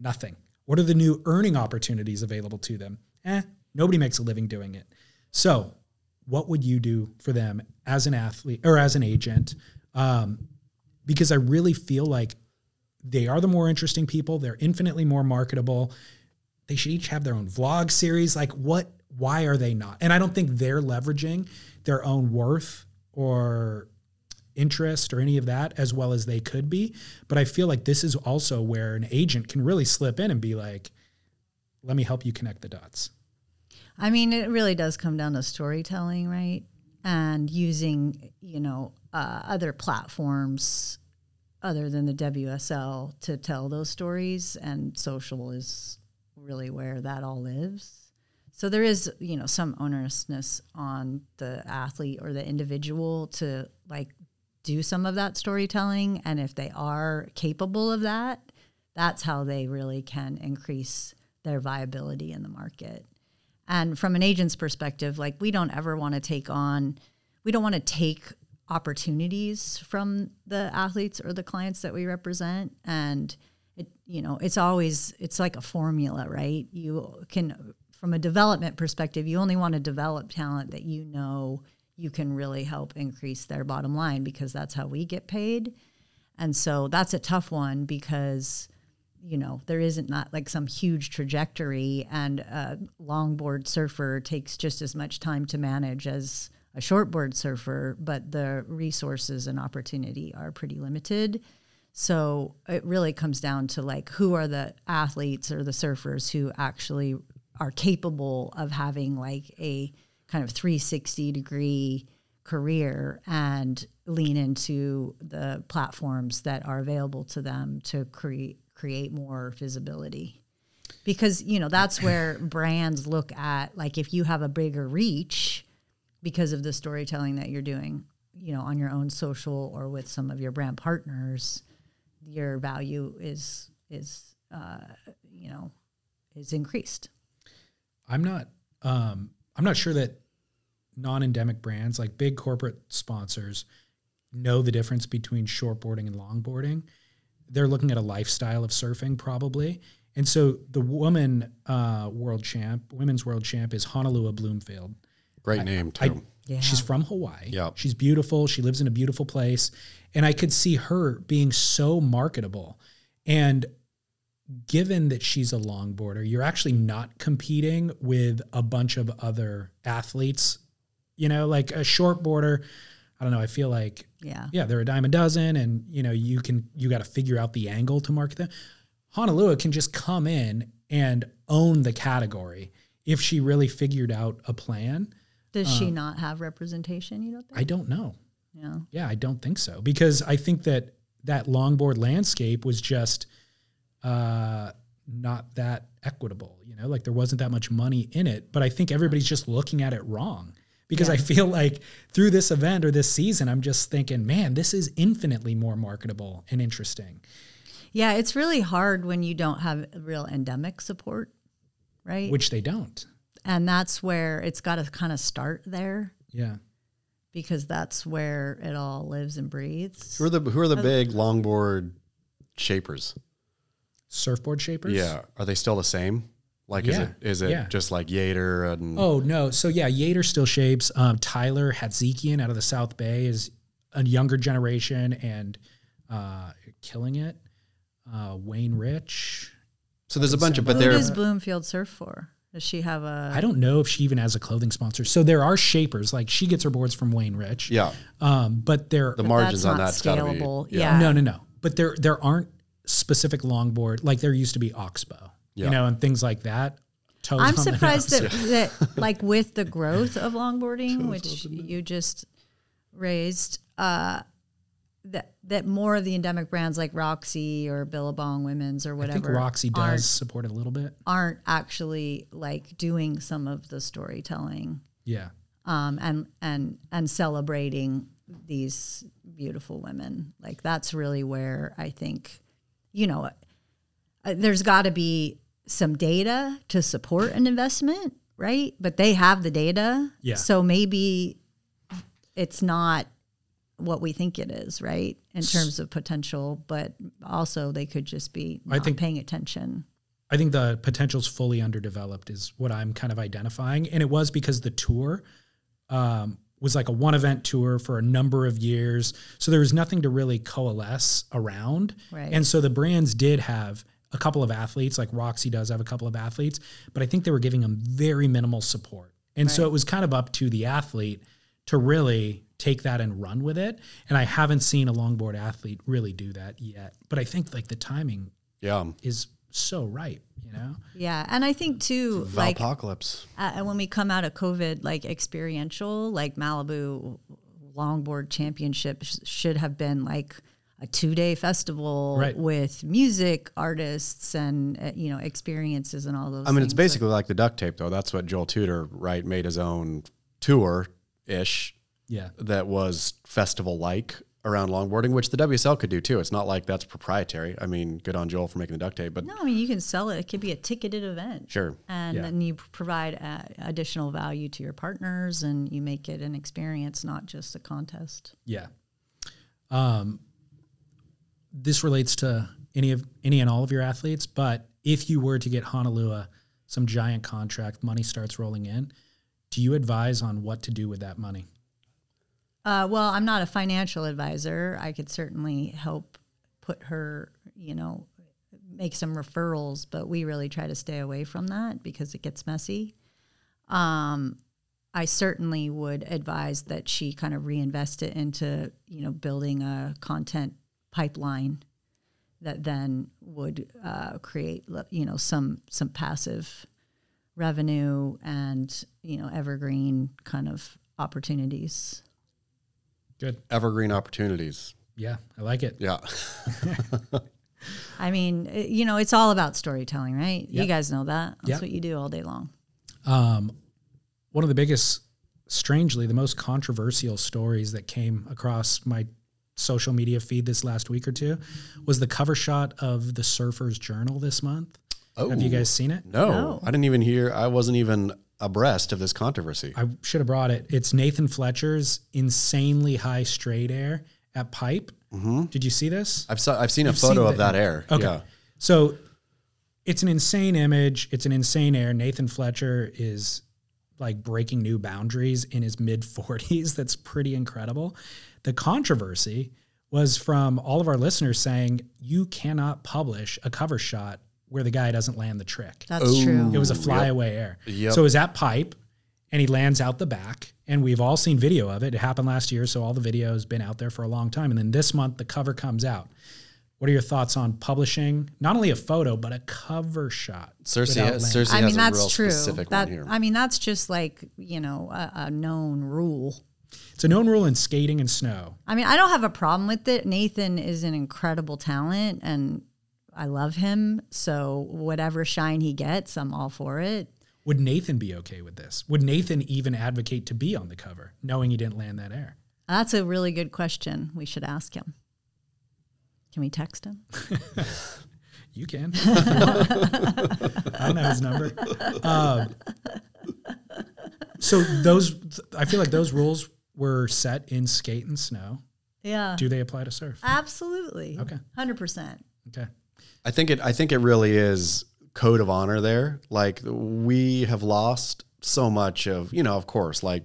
Nothing. What are the new earning opportunities available to them? Eh, nobody makes a living doing it. So, what would you do for them as an athlete or as an agent? Um, because I really feel like they are the more interesting people. They're infinitely more marketable. They should each have their own vlog series. Like, what? Why are they not? And I don't think they're leveraging their own worth or interest or any of that as well as they could be. But I feel like this is also where an agent can really slip in and be like, "Let me help you connect the dots." I mean, it really does come down to storytelling, right? And using, you know, uh, other platforms other than the WSL to tell those stories. And social is really where that all lives. So there is, you know, some onerousness on the athlete or the individual to like do some of that storytelling. And if they are capable of that, that's how they really can increase their viability in the market. And from an agent's perspective, like we don't ever want to take on, we don't want to take opportunities from the athletes or the clients that we represent. And it, you know, it's always, it's like a formula, right? You can, from a development perspective, you only want to develop talent that you know you can really help increase their bottom line because that's how we get paid. And so that's a tough one because you know there isn't not like some huge trajectory and a longboard surfer takes just as much time to manage as a shortboard surfer but the resources and opportunity are pretty limited so it really comes down to like who are the athletes or the surfers who actually are capable of having like a kind of 360 degree career and lean into the platforms that are available to them to create create more visibility. Because you know that's where brands look at like if you have a bigger reach because of the storytelling that you're doing you know on your own social or with some of your brand partners your value is is uh, you know is increased I'm not um, I'm not sure that non-endemic brands like big corporate sponsors know the difference between shortboarding and longboarding. They're looking at a lifestyle of surfing probably. And so the woman uh, world champ, women's world champ is Honolua Blomfield. Great name I- too. Yeah. She's from Hawaii. Yep. She's beautiful. She lives in a beautiful place. And I could see her being so marketable. And given that she's a longboarder, you're actually not competing with a bunch of other athletes. You know, like a shortboarder, I don't know, I feel like Yeah. yeah, they're a dime a dozen, and you know, you can you got to figure out the angle to market them. Honolua can just come in and own the category if she really figured out a plan. Does she um, not have representation? You don't think? I don't know. yeah. Yeah, I don't think so because I think that that longboard landscape was just uh, not that equitable. You know, like there wasn't that much money in it. But I think everybody's just looking at it wrong because I feel like through this event or this season, I'm just thinking, man, this is infinitely more marketable and interesting. Yeah, it's really hard when you don't have real endemic support, right? which they don't. and that's where it's got to kind of start there Yeah. because that's where it all lives and breathes. Who are the who are the big longboard shapers? Surfboard shapers? Yeah, are they still the same? Like, is it is it yeah. just like Yater and Oh, no. So, yeah, Yater still shapes. Um, Tyler Hatzikian out of the South Bay is a younger generation and uh, killing it. Uh, Wayne Rich. so there's a bunch of, but Who does Blomfield surf for? Does she have a? I don't know if she even has a clothing sponsor. So there are shapers. Like she gets her boards from Wayne Rich. yeah Um, but there, the But margins that's on not that's be scalable. Yeah. no, no, no. But there, there aren't specific longboard. Like there used to be Oxbow, Yeah. you know, and things like that. Toes I'm surprised nose. that, that, like, with the growth of longboarding, which you just raised, uh, that that more of the endemic brands like Roxy or Billabong Women's or I whatever think Roxy does support it a little bit. aren't actually like doing some of the storytelling Yeah. um, and and and celebrating these beautiful women. Like that's really where I think, you know, uh, there's got to be some data to support an investment, right? But they have the data, Yeah. So maybe it's not what we think it is, right? In terms of potential, but also they could just be I think- paying attention. I think the potential's fully underdeveloped is what I'm kind of identifying. And it was because the tour um, was like a one event tour for a number of years. So there was nothing to really coalesce around. Right. And so the brands did have a couple of athletes, like Roxy does have a couple of athletes, but I think they were giving them very minimal support. And so it was kind of up to the athlete to really take that and run with it. And I haven't seen a longboard athlete really do that yet. But I think like the timing yeah is so right, you know? Yeah, and I think too, like Valpocalypse. uh, and when we come out of COVID, like experiential, like Malibu Longboard Championship sh- should have been like a two day festival Right. with music artists and uh, you know experiences and all those. I mean, it's things. basically like the duct tape, though. That's what Joel Tudor, right, made his own tour ish Yeah. that was festival like around longboarding, which the WSL could do too. It's not like that's proprietary. I mean, good on Joel for making the duct tape, but no, I mean you can sell it. It could be a ticketed event. sure. And Yeah. then you provide uh, additional value to your partners, and you make it an experience, not just a contest. Yeah. Um, this relates to any of any and all of your athletes, but if you were to get Honolua some giant contract, money starts rolling in. Do you advise on what to do with that money? Uh, well, I'm not a financial advisor. I could certainly help put her, you know, make some referrals, but we really try to stay away from that because it gets messy. Um, I certainly would advise that she kind of reinvest it into, you know, building a content pipeline that then would uh, create, you know, some some passive revenue and you know evergreen kind of opportunities. Good. Evergreen opportunities. Yeah, I like it. Yeah. I mean, you know, it's all about storytelling, right? You guys know that. That's Yep. what you do all day long. Um, one of the biggest, strangely, the most controversial stories that came across my social media feed this last week or two was the cover shot of the Surfer's Journal this month. Have you Oh. guys seen it? No, No. I didn't even hear. I wasn't even abreast of this controversy. I should have brought it. It's Nathan Fletcher's insanely high straight air at Pipe. Mm-hmm. Did you see this? I've saw, I've seen a You've photo seen of the- that air. Okay. Yeah. So it's an insane image. It's an insane air. Nathan Fletcher is like breaking new boundaries in his mid 40s. That's pretty incredible. The controversy was from all of our listeners saying you cannot publish a cover shot where the guy doesn't land the trick. That's true. It was a flyaway air. Yep. So it was at pipe and he lands out the back. And we've all seen video of it. It happened last year, so all the video has been out there for a long time. And then this month the cover comes out. What are your thoughts on publishing not only a photo but a cover shot? Circe, has. Circe I has mean, a that's real true. specific That one here. I mean, that's just like you know a, a known rule. It's a known rule in skating and snow. I mean, I don't have a problem with it. Nathan is an incredible talent, and I love him. So whatever shine he gets, I'm all for it. Would Nathan be okay with this? Would Nathan even advocate to be on the cover, knowing he didn't land that air? That's a really good question. We should ask him. Can we text him? You can. I don't know his number. Um, so those, I feel like those rules were set in skate and snow. Yeah, Do they apply to surf? absolutely. Okay. hundred percent. Okay. I think it. I think it really is code of honor there. Like we have lost so much of you know, of course, like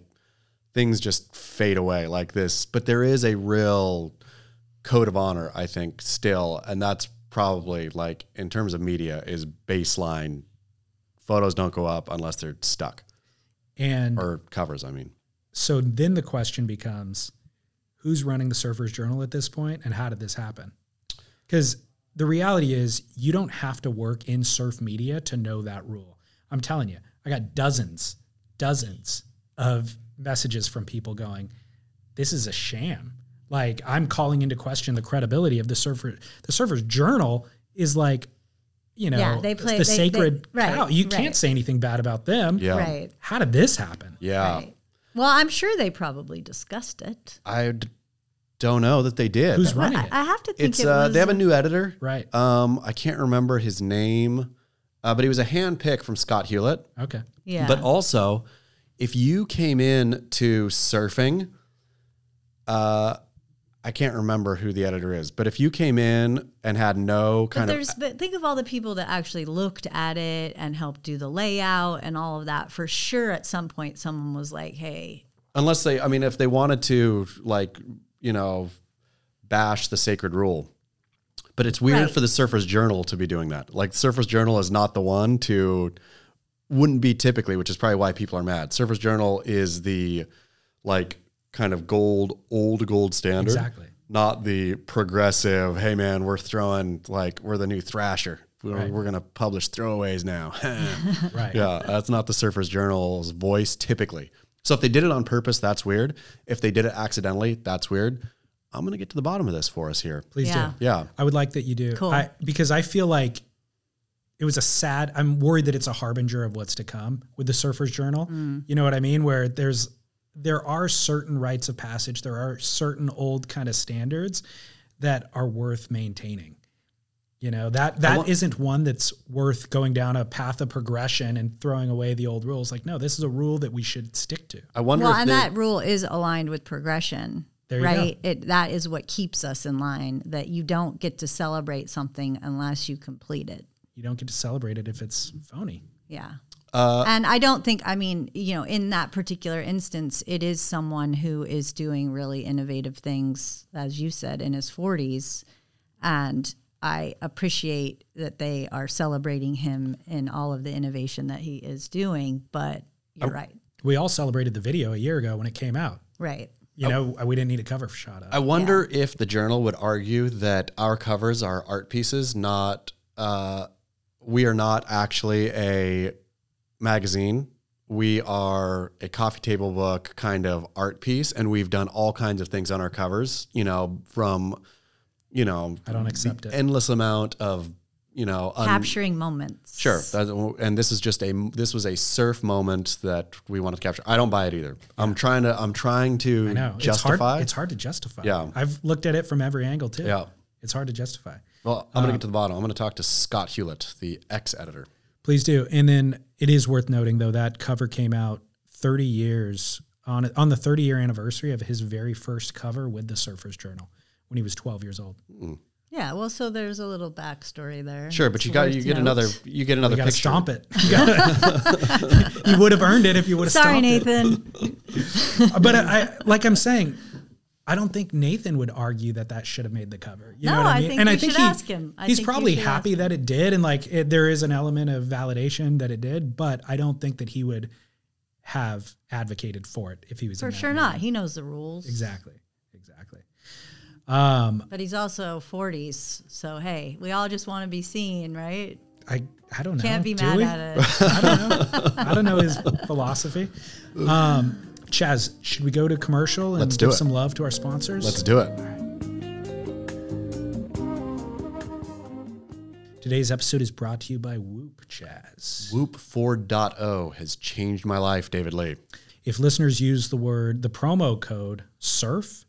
things just fade away like this. But there is a real code of honor, I think, still, and that's probably like in terms of media is baseline. Photos don't go up unless they're stuck And or covers. I mean, so then the question becomes who's running the Surfers Journal at this point and how did this happen? Because the reality is you don't have to work in surf media to know that rule. I'm telling you, I got dozens, dozens of messages from people going, this is a sham. Like I'm calling into question the credibility of the surfer. The Surfers Journal is like, you know, Yeah, they play- the they- sacred they- right, cow. You right. can't say anything bad about them. yeah, Right. How did this happen? yeah. Right. Well, I'm sure they probably discussed it. I d- don't know that they did. Who's running I, it? I have to think It's it uh, was. they have a new editor, Right. Um, I can't remember his name, uh, but he was a hand pick from Scott Hulet. Okay. yeah. But also, if you came in to surfing, uh, I can't remember who the editor is, but if you came in and had no But kind of but think of all the people that actually looked at it and helped do the layout and all of that. For sure, at some point, someone was like, "Hey, unless they, I mean, if they wanted to, like, you know, bash the sacred rule. But it's weird Right. for the Surfer's Journal to be doing that. Like, Surfer's Journal is not the one to, wouldn't be typically, which is probably why people are mad. Surfer's Journal is the, like, kind of gold, old gold standard. Exactly. Not the progressive, hey man, we're throwing, like, we're the new Thrasher. We're, Right. we're going to publish throwaways now. Right. Yeah, that's not the Surfer's Journal's voice typically. So if they did it on purpose, that's weird. If they did it accidentally, that's weird. I'm going to get to the bottom of this for us here. Please Yeah. do. Yeah. I would like that you do. Cool. I, because I feel like it was a sad, I'm worried that it's a harbinger of what's to come with the Surfer's Journal. Mm. You know what I mean? Where there's, there are certain rites of passage, there are certain old kind of standards that are worth maintaining. You know, that that want- not one that's worth going down a path of progression and throwing away the old rules. Like, no, this is a rule that we should stick to. I wonder well, if and they, that rule is aligned with progression." There you right? It that is what keeps us in line. That you don't get to celebrate something unless you complete it. You don't get to celebrate it if it's phony. Yeah. uh, and I don't think, I mean, you know, in that particular instance, it is someone who is doing really innovative things, as you said, in his 40s. And I appreciate that they are celebrating him in all of the innovation that he is doing. But you're right. We all celebrated the video a year ago when it came out. Right. You know, we didn't need a cover shot of. I wonder if the journal would argue that our covers are art pieces, not uh, we are not actually a magazine. We are a coffee table book kind of art piece, and we've done all kinds of things on our covers. You know, from you know, I don't accept it. Endless amount of you know un- Capturing moments. Sure, and this is just a this was a surf moment that we wanted to capture. I don't buy it either. I'm trying to I'm trying to I know. justify. It's hard, it's hard to justify. Yeah. I've looked at it from every angle too. Yeah. It's hard to justify. Well, I'm going to um, get to the bottom. I'm going to talk to Scott Hulet, the ex editor. Please do. And then it is worth noting though that cover came out 30 years on on the 30 year anniversary of his very first cover with the Surfers Journal. When he was 12 years old. Hmm. Yeah, well, so there's a little backstory there. Sure, but It's you got you get note. another you get You another got to picture. stomp it. You, gotta- you would have earned it if you would have Sorry, stomped Nathan. it. But I, I, like I'm saying, I don't think Nathan would argue that that should have made the cover. You know No, what I I mean? think and you I think should he, ask him. I he's think probably happy that it did, and like it, there is an element of validation that it did. But I don't think that he would have advocated for it if he was For in that sure not. He knows the rules. Exactly, exactly. Um, But he's also 40s. So, hey, we all just want to be seen, right? I I don't know. Can't be Do mad we? at it. I don't know. I don't know his philosophy. Um, Chas, should we go to commercial and Let's do give it. some love to our sponsors? Let's do it. Today's episode is brought to you by Whoop Chas. Whoop 4.0 has changed my life, David Lee. If listeners use the word, the promo code SURF,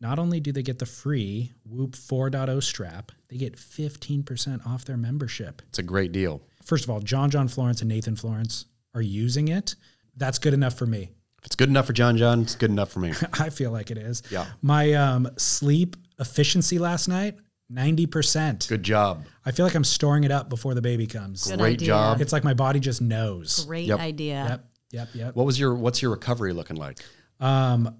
not only do they get the free Whoop 4.0 strap, they get 15% off their membership. It's a great deal. First of all, John John Florence and Nathan Florence are using it. That's good enough for me. If it's good enough for John John, it's good enough for me. I feel like it is. Yeah. My um, sleep efficiency last night, 90%. Good job. I feel like I'm storing it up before the baby comes. Good Great idea. job. It's like my body just knows. Great Yep. idea. Yep, yep, yep. What was your what's your recovery looking like? Um,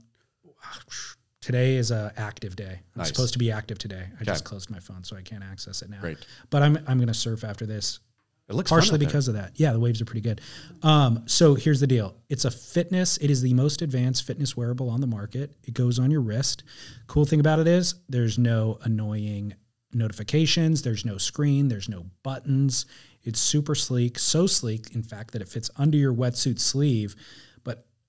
today is a active day. I'm Nice. supposed to be active today. I just closed my phone, so I can't access it now. Great. But I'm I'm going to surf after this. It looks partially out there. because of that. Yeah, the waves are pretty good. Um, so here's the deal: it's a fitness. It is the most advanced fitness wearable on the market. It goes on your wrist. Cool thing about it is there's no annoying notifications. There's no screen. There's no buttons. It's super sleek. So sleek, in fact, that it fits under your wetsuit sleeve.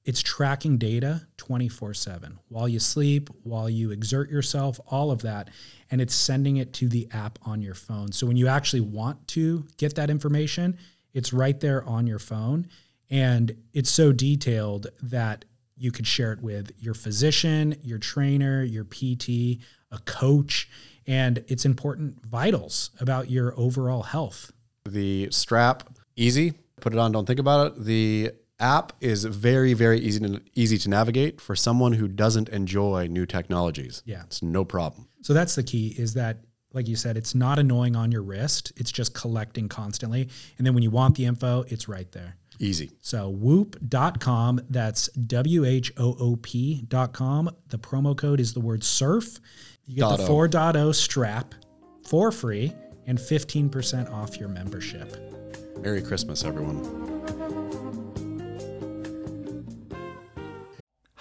It's tracking data 24 7 while you sleep, while you exert yourself, all of that. And it's sending it to the app on your phone. So when you actually want to get that information, it's right there on your phone. And it's so detailed that you could share it with your physician, your trainer, your PT, a coach, and it's important vitals about your overall health. The strap, easy. Put it on, don't think about it. The app is very, very easy to easy to navigate for someone who doesn't enjoy new technologies. Yeah. It's no problem. So that's the key is that like you said it's not annoying on your wrist, it's just collecting constantly and then when you want the info, it's right there. Easy. So whoop.com, that's W H O O P.com. The promo code is the word surf. You get the O. 4.0 strap for free and 15% off your membership. Merry Christmas, everyone.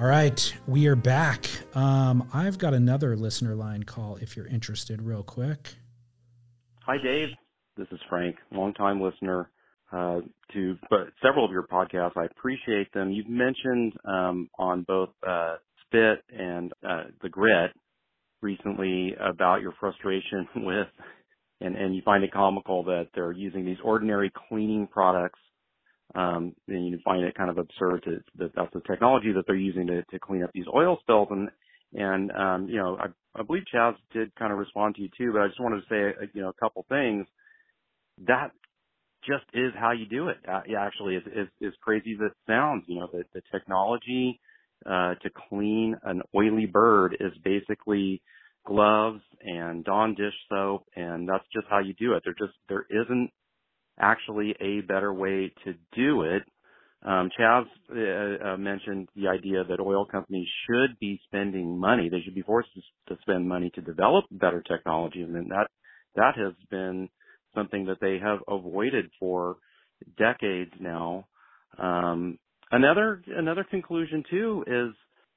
All right, we are back. Um, I've got another listener line call if you're interested, real quick. Hi, Dave. This is Frank, longtime listener uh, to but several of your podcasts. I appreciate them. You've mentioned um, on both uh, Spit and uh, the Grit recently about your frustration with, and, and you find it comical that they're using these ordinary cleaning products. Um, and you find it kind of absurd to, that that's the technology that they're using to, to clean up these oil spills. And, and, um, you know, I, I believe Chas did kind of respond to you too, but I just wanted to say, uh, you know, a couple things. That just is how you do it. Uh, yeah, actually, as, as, as crazy as it sounds, you know, the, the technology, uh, to clean an oily bird is basically gloves and Dawn dish soap, and that's just how you do it. There just there isn't actually a better way to do it. Um, Chas uh, uh, mentioned the idea that oil companies should be spending money. They should be forced to, to spend money to develop better technology, and that that has been something that they have avoided for decades now. Um, Another another conclusion too is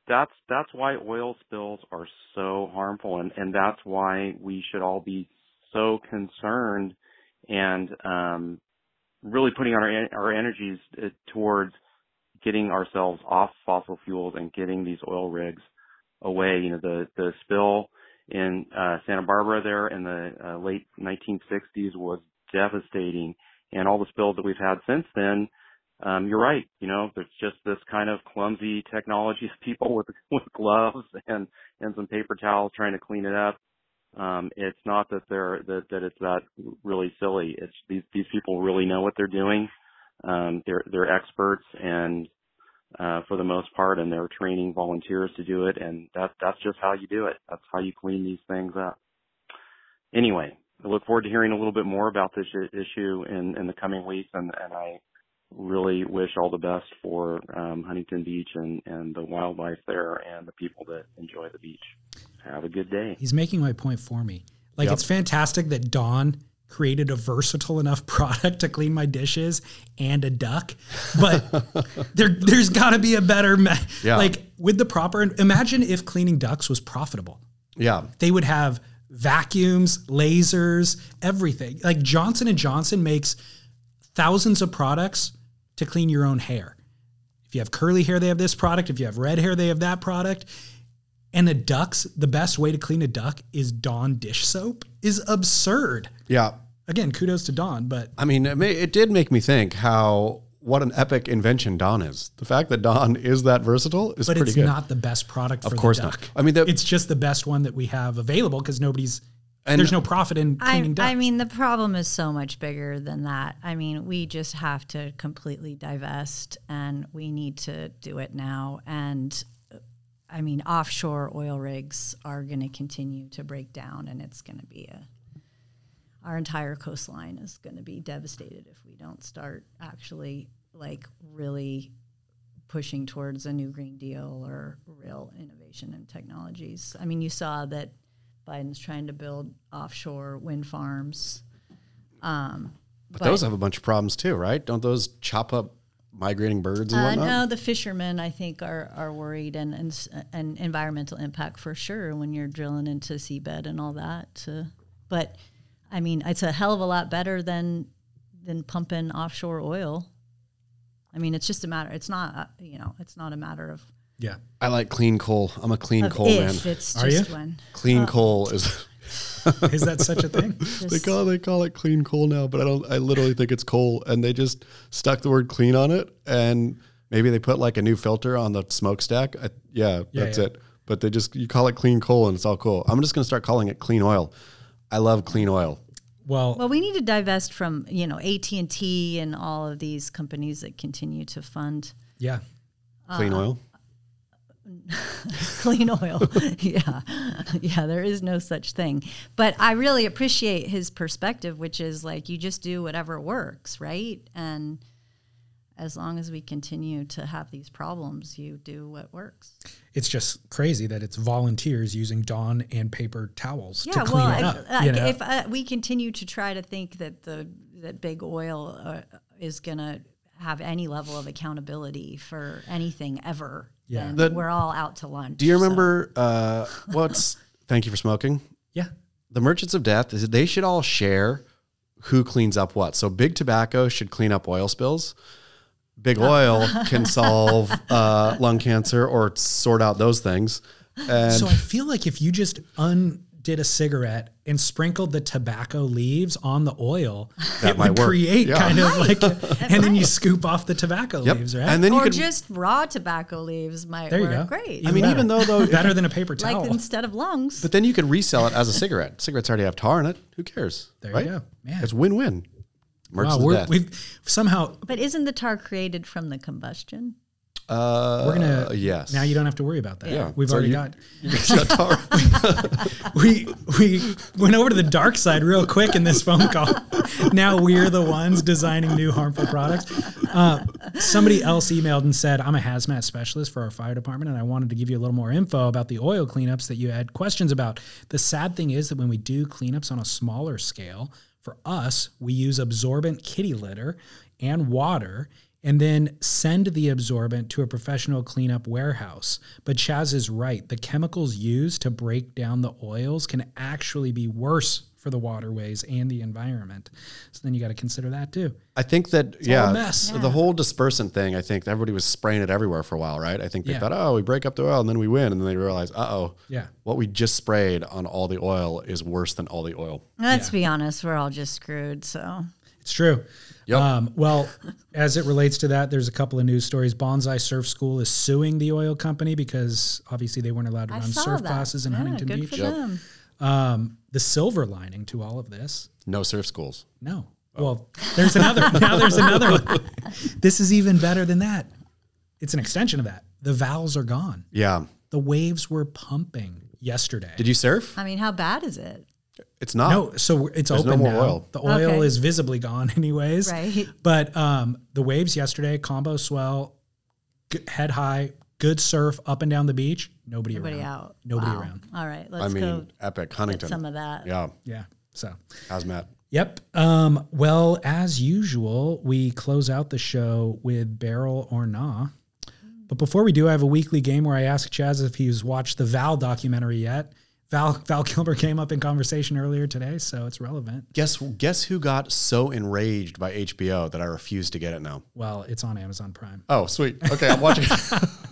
that's that's why oil spills are so harmful, and and that's why we should all be so concerned and um, really putting our our energies uh, towards getting ourselves off fossil fuels and getting these oil rigs away. You know, the the spill in uh, Santa Barbara there in the uh, late 1960s was devastating, and all the spills that we've had since then um, you're right. You know, there's just this kind of clumsy technology of people with with gloves and and some paper towels trying to clean it up. Um, it's not that they're that that it's that really silly. It's these these people really know what they're doing. Um, they're they're experts and uh, for the most part, and they're training volunteers to do it, and that that's just how you do it. That's how you clean these things up. Anyway, I look forward to hearing a little bit more about this issue in in the coming weeks, and and I really wish all the best for um, Huntington Beach and, and the wildlife there and the people that enjoy the beach. Have a good day. He's making my point for me. Like yep. it's fantastic that Dawn created a versatile enough product to clean my dishes and a duck, but there there's got to be a better me- yeah. like with the proper. Imagine if cleaning ducks was profitable. Yeah, they would have vacuums, lasers, everything. Like Johnson and Johnson makes thousands of products to clean your own hair. If you have curly hair, they have this product. If you have red hair, they have that product. And the ducks, the best way to clean a duck is Dawn dish soap is absurd. Yeah. Again, kudos to Dawn, but I mean, it, may, it did make me think how what an epic invention Dawn is. The fact that Dawn is that versatile is but pretty it's good. not the best product. Of course not. I mean, the, it's just the best one that we have available because nobody's and there's no profit in cleaning I, ducks. I mean, the problem is so much bigger than that. I mean, we just have to completely divest, and we need to do it now. And I mean, offshore oil rigs are going to continue to break down, and it's going to be a our entire coastline is going to be devastated if we don't start actually like really pushing towards a new green deal or real innovation and technologies. I mean, you saw that Biden's trying to build offshore wind farms. Um, but, but, those have a bunch of problems too, right? Don't those chop up migrating birds and uh, whatnot? No, the fishermen I think are are worried and and, and environmental impact for sure when you're drilling into seabed and all that. but I mean, it's a hell of a lot better than than pumping offshore oil. I mean, it's just a matter. It's not uh, you know, it's not a matter of yeah. I like clean coal. I'm a clean of coal if man. It's Are you? when. Clean Uh, coal is Is that such a thing? they call they call it clean coal now, but I don't I literally think it's coal and they just stuck the word clean on it and maybe they put like a new filter on the smokestack. I, yeah, Yeah, that's yeah. it. But they just you call it clean coal and it's all cool. I'm just going to start calling it clean oil. I love clean oil. Well, Well, we need to divest from you know AT and T and all of these companies that continue to fund yeah. Clean uh, oil. clean oil. yeah, yeah. There is no such thing. But I really appreciate his perspective, which is like you just do whatever works, right? And as long as we continue to have these problems, you do what works. It's just crazy that it's volunteers using Dawn and paper towels Yeah, to clean well, it up. I- you know? if uh, we continue to try to think that the that big oil uh, is going to have any level of accountability for anything ever, Yeah. then The- we're all out to lunch. Do you so- remember uh, what's? thank you for smoking. yeah. The Merchants of Death is they should all share who cleans up what. So big tobacco should clean up oil spills. Big oil can solve uh, lung cancer or sort out those things. And So I feel like if you just undid a cigarette and sprinkled the tobacco leaves on the oil, That it might would work. create Yeah. kind of like, and then you scoop off the tobacco Yep. leaves, right? And then you or could just raw tobacco leaves might there you work go. great. I mean, even though though better than a paper towel, like instead of lungs. But then you could resell it as a cigarette. Cigarettes already have tar in it. Who cares? There you right? go. Man. It's win-win. wow, Merchants of we're, Death. we've somehow But isn't the tar created from the combustion? Uh, we're gonna yes. Now you don't have to worry about that. Yeah. we've So already you- got. You got we we went over to the dark side real quick in this phone call. now we're the ones designing new harmful products. Uh, somebody else emailed and said, "I'm a hazmat specialist for our fire department, and I wanted to give you a little more info about the oil cleanups that you had questions about." The sad thing is that when we do cleanups on a smaller scale, for us, we use absorbent kitty litter and water and then send the absorbent to a professional cleanup warehouse. But Chas is right. The chemicals used to break down the oils can actually be worse for the waterways and the environment. So then you got to consider that too. I think that all a yeah, mess. the whole dispersant thing. I think everybody was spraying it everywhere for a while, right? I think they Yeah. thought, oh, we break up the oil and then we win, and then they realize, uh oh, Yeah. what we just sprayed on all the oil is worse than all the oil. Let's be honest, we're all just screwed. So It's true. Yep. Um, well, as it relates to that, there's a couple of news stories. Bonsai Surf School is suing the oil company because obviously they weren't allowed to I run surf that. classes in Yeah, Huntington good Beach. for them. Um, the silver lining to all of this No surf schools. No. Well, there's another. now there's another one. This is even better than that. It's an extension of that. The valves are gone. Yeah. The waves were pumping yesterday. Did you surf? I mean, how bad is it? It's not. No, so it's There's no open more now. oil. The oil Okay. is visibly gone, anyways. Right. But um, the waves yesterday, combo swell, g- head high, good surf up and down the beach. Nobody, Nobody around. out. Nobody Wow. around. All right, I let's mean, go epic get Huntington. some of that. Yeah. Yeah. So. How's Matt? Yep. Um, well, as usual, we close out the show with Barrel or Nah. But before we do, I have a weekly game where I ask Chas if he's watched the Val documentary yet. Val Val Kilmer came up in conversation earlier today, so it's relevant. Guess guess who got so enraged by HBO that I refuse to get it now? Well, it's on Amazon Prime. Oh, sweet. Okay, I'm watching.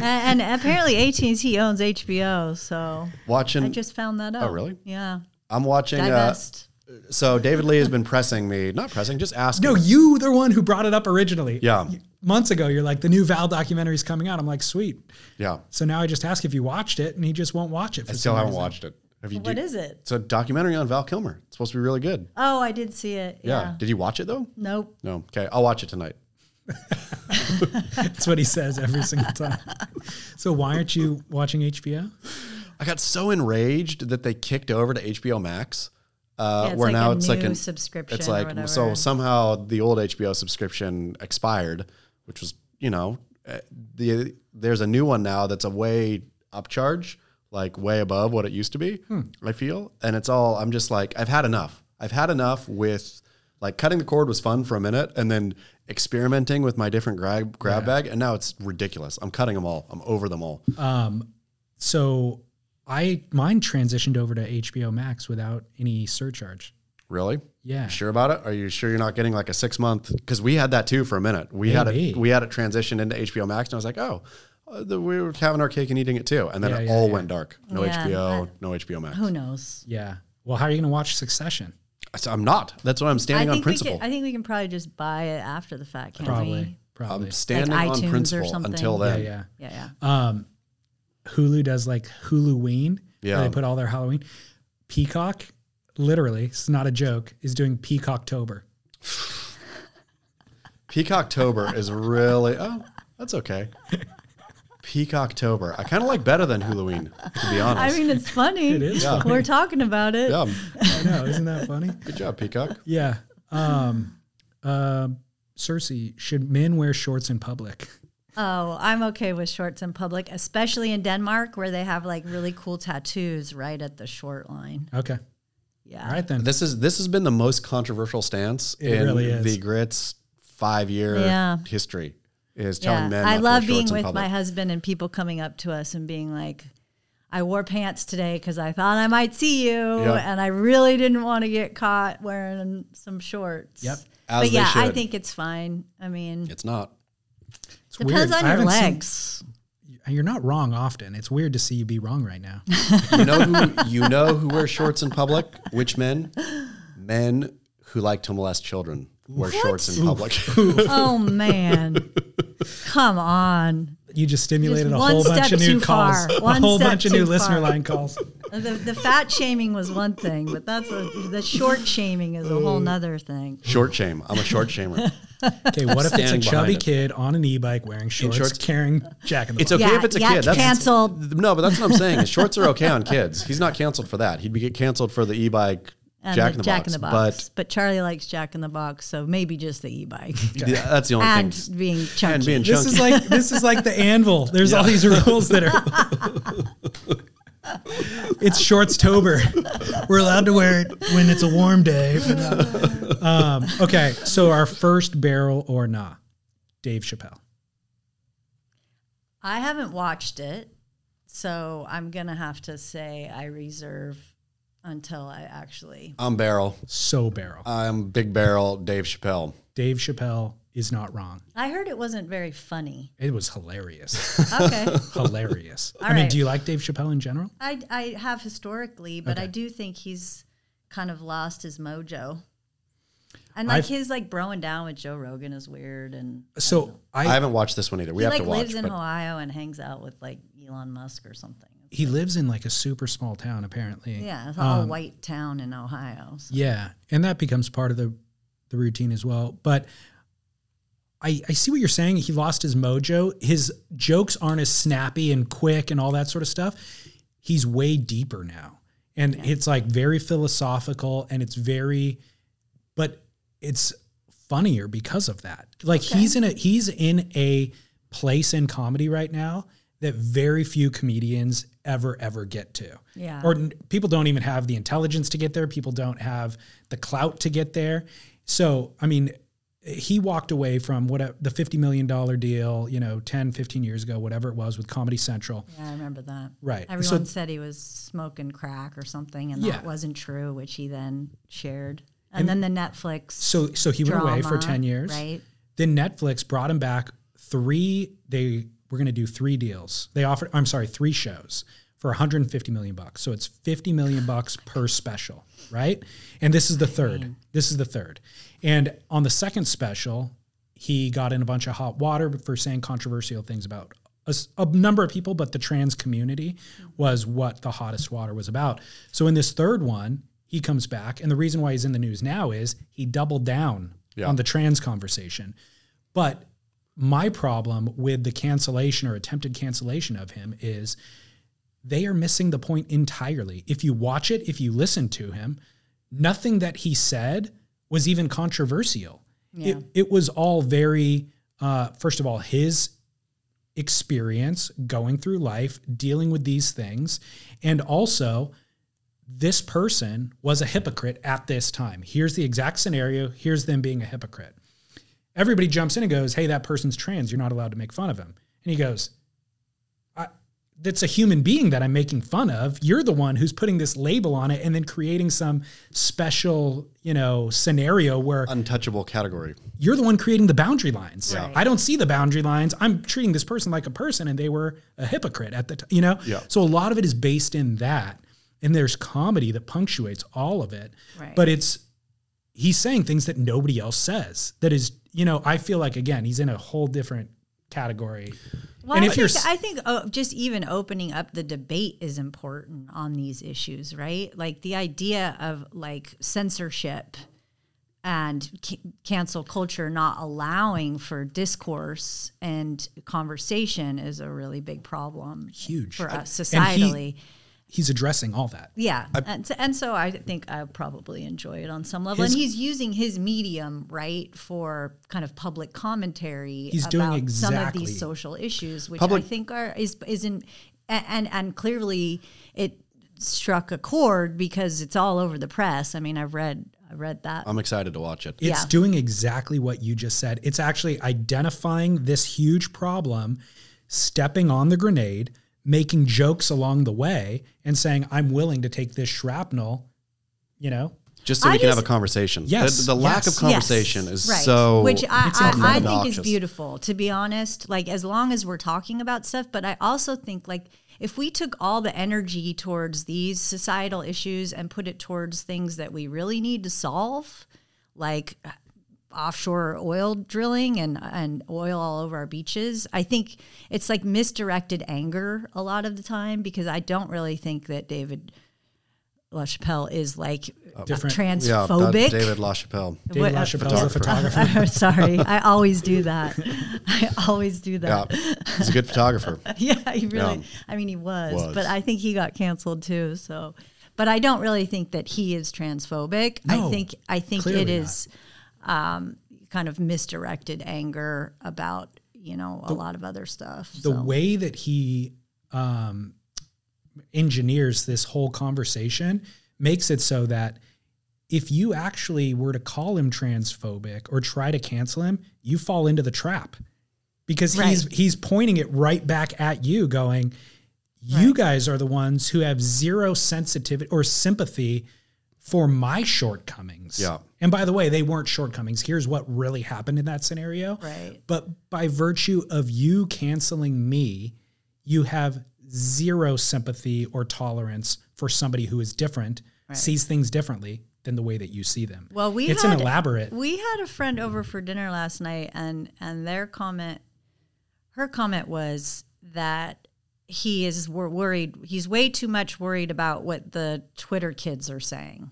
and, and apparently AT and T owns HBO, so watching. I just found that out. Oh, really? Yeah. I'm watching. Uh, so David Lee has been pressing me, not pressing, just asking. No, you the one who brought it up originally. Yeah. Months ago, you're like, the new Val documentary is coming out. I'm like, sweet. Yeah. So now I just ask if you watched it, and he just won't watch it. For I still haven't reason. watched it. Have you? What do- is it? It's a documentary on Val Kilmer. It's supposed to be really good. Oh, I did see it. Yeah. Yeah. Did you watch it though? Nope. No. Okay, I'll watch it tonight. That's what he says every single time. So why aren't you watching HBO? I got so enraged that they kicked over to HBO Max. Uh, Yeah, it's where like now a it's like a new subscription It's like whatever. so somehow the old HBO subscription expired, which was you know uh, the there's a new one now that's a way upcharge, like way above what it used to be. I feel, and it's all I'm just like I've had enough. I've had enough with like cutting the cord was fun for a minute, and then experimenting with my different grab grab bag, and now it's ridiculous. I'm cutting them all. I'm over them all. Um, So I mine transitioned over to HBO Max without any surcharge. Really? Yeah. You sure about it? Are you sure you're not getting like a six month? Because we had that too for a minute. We had Maybe. it. We had it transition into HBO Max, and I was like, oh, uh, the, we were having our cake and eating it too, and then Yeah, it yeah, all yeah. went dark. No Yeah, HBO, no HBO Max. Who knows? Yeah. Well, how are you going to watch Succession? So I'm not. That's why I'm standing on principle. can, I think we can probably just buy it after the fact, can't Probably. we? Probably. I'm standing Like on iTunes or principle something. until yeah, then. yeah. Yeah, yeah. Um, Hulu does like Huluween. Yeah. Where they put all their Halloween. Peacock literally, it's not a joke, is doing Peacocktober. Peacocktober is really oh, that's okay. Peacocktober. I kind of like better than Halloween, to be honest. I mean, it's funny. It is Yeah. funny. We're talking about it. yeah, I know, isn't that funny? good job, Peacock. Yeah. Um, uh, Circe, should men wear shorts in public? Oh, I'm okay with shorts in public, especially in Denmark where they have like really cool tattoos right at the short line. Okay. Yeah. All right then. This is this has been the most controversial stance It in really the grits five year Yeah. history. Is telling Yeah. men I love being with my husband and people coming up to us and being like, I wore pants today because I thought I might see you, Yeah. and I really didn't want to get caught wearing some shorts. Yep. As but they yeah, I think it's fine. I mean, It's not. It's depends weird. on I your haven't seen- legs. You're not wrong often. It's weird to see you be wrong right now. You know who you know who wears shorts in public? Which men? Men who like to molest children wear shorts in public. oh man, come on. You just stimulated Just a one whole bunch of new calls. A whole bunch of new too listener line calls. The, the fat shaming was one thing, but that's a, the short shaming is a whole nother thing. short shame. I'm a short shamer. Okay, what if it's a chubby behind it. kid on an e-bike wearing shorts, shorts? carrying Jack in the It's Box? okay Yeah, if it's a yeah, kid. That's canceled. No, but that's what I'm saying. Shorts are okay on kids. He's not canceled for that. He'd be get canceled for the e-bike And Jack the in the Jack Box. in the Box. But, Charlie likes Jack in the Box, so maybe just the e-bike yeah, that's the only and thing. being chunky. And being This is like this is like the anvil. There's all these rules that are. it's shorts tober. We're allowed to wear it when it's a warm day. but Um, okay, so our first barrel or nah, Dave Chappelle. I haven't watched it, so I'm gonna have to say I reserve until I actually. I'm Barrel. So barrel. I'm Big Barrel. Dave Chappelle. Dave Chappelle is not wrong. I heard it wasn't very funny. It was hilarious. Okay, hilarious. All I mean, right. do you like Dave Chappelle in general? I I have historically, but I do think he's kind of lost his mojo. And like I've- his like broing down with Joe Rogan is weird, and So I, I, haven't watched this one either. We he have like to watch. It. He lives in but Ohio and hangs out with like Elon Musk or something. He lives in like a super small town apparently. Yeah, it's all Um, white town in Ohio. so- Yeah, and that becomes part of the the routine as well. But I I see what you're saying. He lost his mojo. His jokes aren't as snappy and quick and all that sort of stuff. He's way deeper now. And it's like very philosophical and it's very but it's funnier because of that. Like he's in a he's in a place in comedy right now that very few comedians ever ever get to. Yeah. Or n- people don't even have the intelligence to get there. People don't have the clout to get there. So, I mean, he walked away from what a, the 50 million dollar deal, you know, 10, 15 years ago, whatever it was with Comedy Central. Yeah, I remember that. Right. Everyone So- said he was smoking crack or something, and Yeah. that wasn't true, which he then shared. And, then the Netflix. So so he went away for 10 years. Right. Then Netflix brought him back three they were going to do three deals. They offered I'm sorry, three shows for 150 million bucks. So it's 50 million bucks per special, right? And this is the third. Mm-hmm. This is the third. And on the second special, he got in a bunch of hot water for saying controversial things about a number of people, but the trans community was what the hottest water was about. So in this third one, he comes back, and the reason why he's in the news now is he doubled down Yeah. on the trans conversation. But my problem with the cancellation or attempted cancellation of him is they are missing the point entirely. If you watch it, if you listen to him, nothing that he said was even controversial. Yeah. It, it was all very, uh, first of all, his experience going through life, dealing with these things, and also this person was a hypocrite at this time. Here's the exact scenario. Here's them being a hypocrite. Everybody jumps in and goes, Hey, that person's trans. You're not allowed to make fun of him. And he goes, I, That's a human being that I'm making fun of. You're the one who's putting this label on it and then creating some special, you know, scenario where Untouchable category. you're the one creating the boundary lines. Right. I don't see the boundary lines. I'm treating this person like a person and they were a hypocrite at the time, you know? Yeah. So a lot of it is based in that. And there's comedy that punctuates all of it. Right. But it's he's saying things that nobody else says. That is, you know, I feel like again, he's in a whole different category. Well, and I if you're think, s- I think uh, just even opening up the debate is important on these issues, right? Like the idea of like censorship and c- cancel culture not allowing for discourse and conversation is a really big problem. Huge. for us And he- societally. He's addressing all that. Yeah, and, so, and so I think I probably enjoy it on some level. His- and he's using his medium right for kind of public commentary. He's doing about some of exactly- these social issues, which Public- I think are is isn't and and clearly it struck a chord because it's all over the press. I mean, I've read I read that. I'm excited to watch it. It's Yeah. doing exactly what you just said. It's actually identifying this huge problem, stepping on the grenade, making jokes along the way, and saying, I'm willing to take this shrapnel, you know? Just so I we can just- have a conversation. Yes, The, the lack yes. of conversation Yes, is right. so. which I, I, I think is beautiful to be honest like as long as we're talking about stuff but i also think like if we took all the energy towards these societal issues and put it towards things that we really need to solve like offshore oil drilling and and oil all over our beaches i think it's like misdirected anger a lot of the time because i don't really think that david LaChapelle is like oh. Different- yeah, transphobic. that David LaChapelle. David What- LaChapelle, a photographer. Sorry, I always do that. I always do Yeah, that. he's a good photographer. Yeah, he really. Yeah. I mean, he was, Was. but I think he got canceled too. So, but I don't really think that he is transphobic. No, I think I think clearly it is um, kind of misdirected anger about you know a lot of other stuff. the so. way that he um, engineers this whole conversation makes it so that if you actually were to call him transphobic or try to cancel him, you fall into the trap because he's Right. he's pointing it right back at you, going, "You guys are the ones who have zero sensitivity or sympathy." For my shortcomings. Yeah. And by the way, they weren't shortcomings. Here's what really happened in that scenario. Right. But by virtue of you canceling me, you have zero sympathy or tolerance for somebody who is different, sees things differently than the way that you see them. Well, we it's had, an elaborate. We had a friend over for dinner last night, and and their comment, her comment was that he is wor- worried. He's way too much worried about what the Twitter kids are saying.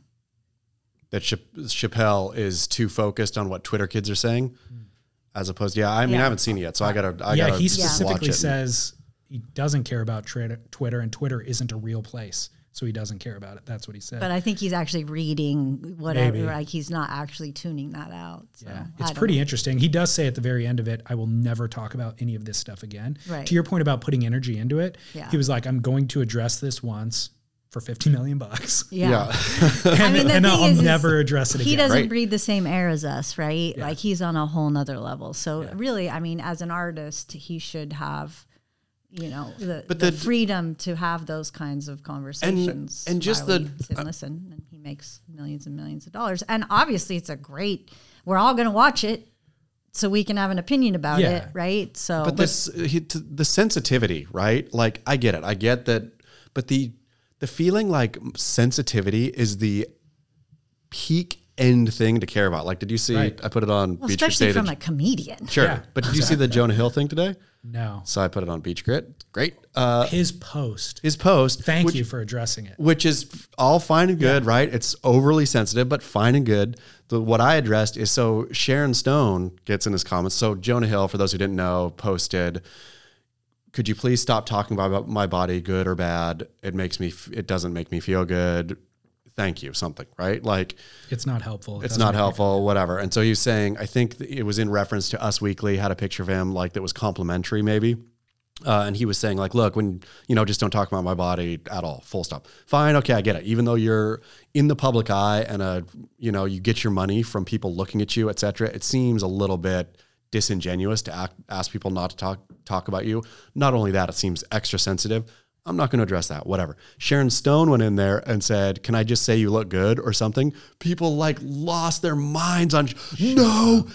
That Cha- Chappelle is too focused on what Twitter kids are saying, as opposed. Yeah, I mean, Yeah. I haven't seen it yet, so I gotta. I yeah, gotta he watch specifically it. says he doesn't care about Twitter, and Twitter isn't a real place, so he doesn't care about it. That's what he said. But I think he's actually reading whatever. Maybe. Like he's not actually tuning that out. So Yeah, it's pretty know. interesting. He does say at the very end of it, "I will never talk about any of this stuff again." Right. To your point about putting energy into it, Yeah. he was like, "I'm going to address this once for 50 million bucks, Yeah. and, I mean, the and thing I'll is, is never address it He again." doesn't Right. breathe the same air as us, right? Yeah. Like he's on a whole nother level. So really, I mean, as an artist, he should have, you know, the, But the, the- freedom to have those kinds of conversations. and just the- we sit and listen, and he makes millions and millions of dollars. And obviously, it's a great. We're all going to watch it, so we can have an opinion about Yeah. it, right? So, but this he, t- the sensitivity right like i get it i get that but the the feeling like sensitivity is the peak end thing to care about. Like did you see Right. i put it on well, beach especially Day from a comedian. sure Yeah, but did you see the jonah hill thing today? No, so i put it on beach grit. Great. Uh his post. his post Thank which, you for addressing it. which is all fine and good right? It's overly sensitive but fine and good. The, what i addressed is so sharon stone gets in his comments. So jonah hill for those who didn't know posted could you please stop talking about my body good or bad? It makes me it doesn't make me feel good. Thank you something right? Like It's not helpful. It it's not helpful whatever. And so he was saying i think it was in reference to us weekly had a picture of him like that was complimentary maybe. Uh, and he was saying like look when you know just don't talk about my body at all full stop. Fine okay i get it. Even though you're in the public eye and uh you know you get your money from people looking at you etc it seems a little bit disingenuous to act, ask people not to talk talk about you. Not only that it seems extra sensitive. I'm not going to address that whatever. Sharon stone went in there and said can i just say you look good? or something. People like lost their minds on no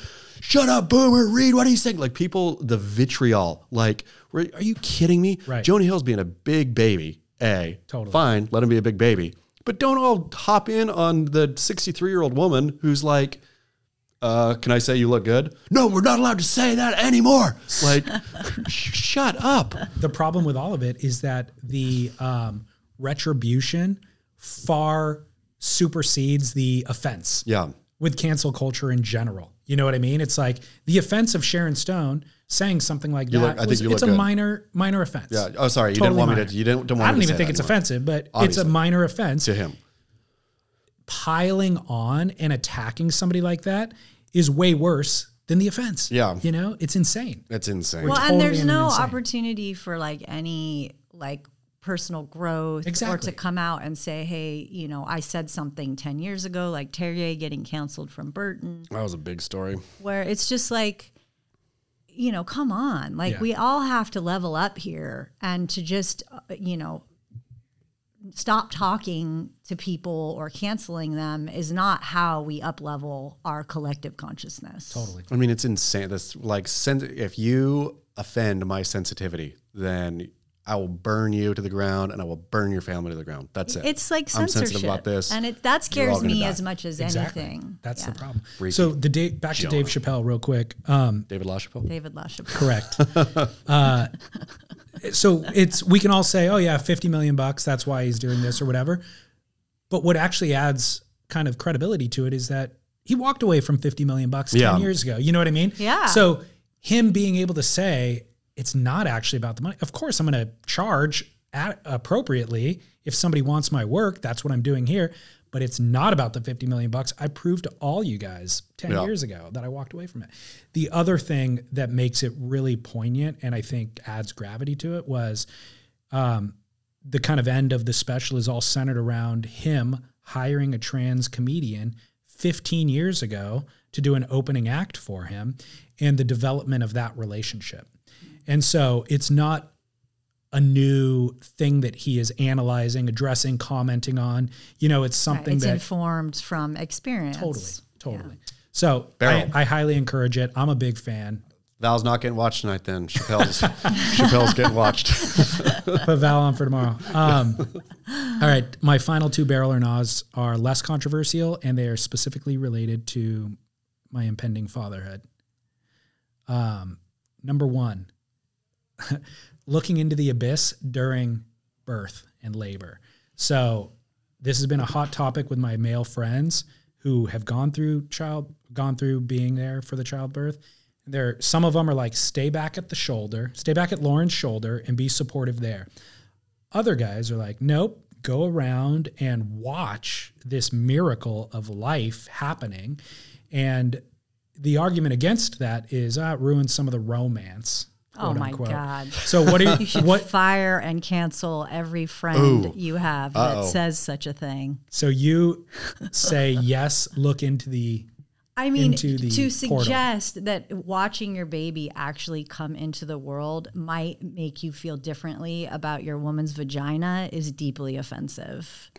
shut up boomer read what are you saying. Like people the vitriol like are you kidding me? Right. jonah hill's being a big baby a Totally. fine let him be a big baby. But don't all hop in on the 63 year old woman who's like uh, can I say you look good? No, we're not allowed to say that anymore. Like, sh- shut up. the problem with all of it is that the um, retribution far supersedes the offense Yeah. with cancel culture in general. You know what I mean? It's like the offense of Sharon Stone saying something like You that. look- I think was- you it's look a good. minor minor offense. Yeah. Oh, sorry. You Totally didn't want me to. You didn't. don't want I don't even think it's anymore. offensive, but it's a minor offense. to him. Piling on and attacking somebody like that is way worse than the offense. Yeah. You know, it's insane. It's insane. well, totally and there's no insane. opportunity for like any like personal growth exactly. or to come out and say, hey, you know, I said something 10 years ago, like Terrier getting canceled from Burton, that was a big story. where it's just like, you know, come on. Like Yeah. we all have to level up here and to just, uh, you know, stop talking to people or canceling them is not how we up level our collective consciousness. Totally. I mean, it's insane. That's like, if you offend my sensitivity, then I will burn you to the ground and I will burn your family to the ground. That's it. It's like I'm censorship. sensitive about this. And it, that scares me die. as much as Exactly. anything. That's Yeah. the problem. Freaky So the Dave, back to Dave Chappelle real quick. Um, David LaChapelle. David LaChapelle. correct. uh, so it's we can all say, oh yeah, fifty million bucks. That's why he's doing this or whatever. But what actually adds kind of credibility to it is that he walked away from fifty million bucks ten Yeah. years ago. You know what I mean? Yeah. So him being able to say it's not actually about the money. Of course, I'm going to charge at, appropriately if somebody wants my work. That's what I'm doing here. But it's not about the 50 million bucks. I proved to all you guys 10 Yeah. years ago that I walked away from it. The other thing that makes it really poignant and I think adds gravity to it was um, the kind of end of the special is all centered around him hiring a trans comedian 15 years ago to do an opening act for him and the development of that relationship. And so it's not a new thing that he is analyzing, addressing, commenting on. You know, it's Right, something it's that informed from experience. totally, totally. So I, I highly encourage it. I'm a big fan. Val's not getting watched tonight. Then Chappelle's Chappelle's getting watched. Put Val on for tomorrow. Um, all right, my final two barrel or Nas are less controversial, and they are specifically related to my impending fatherhood. Um, number one, looking into the abyss during birth and labor. So this has been a hot topic with my male friends who have gone through child, gone through being there for the childbirth. There, some of them are like, stay back at the shoulder, stay back at Lauren's shoulder, and be supportive there. Other guys are like, nope, go around and watch this miracle of life happening. And the argument against that is, ah, ruins some of the romance. Oh my unquote. God. So what do You you, should what? fire and cancel every friend Ooh. you have Uh-oh. that says such a thing. So you say yes, look into the I mean, into the to portal. suggest that watching your baby actually come into the world might make you feel differently about your woman's vagina is deeply offensive.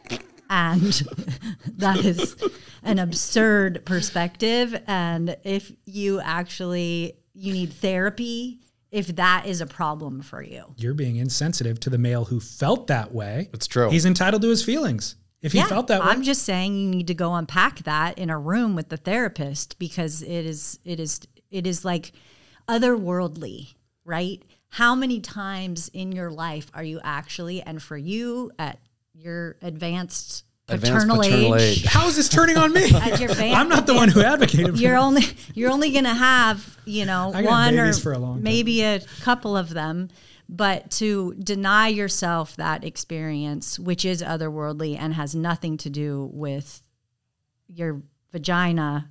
And that is an absurd perspective. And if you actually you need therapy, if that is a problem for you. you're being insensitive to the male who felt that way. It's true. He's entitled to his feelings. If he felt that way, I'm just saying you need to go unpack that in a room with the therapist because it is it is it is like otherworldly, right? How many times in your life are you actually and for you at your advanced Advanced paternal, paternal age, age. how is this turning on me? At your van- I'm not the one who advocated for you're it. only you're only gonna have you know I one or for a long maybe a couple of them but to deny yourself that experience which is otherworldly and has nothing to do with your vagina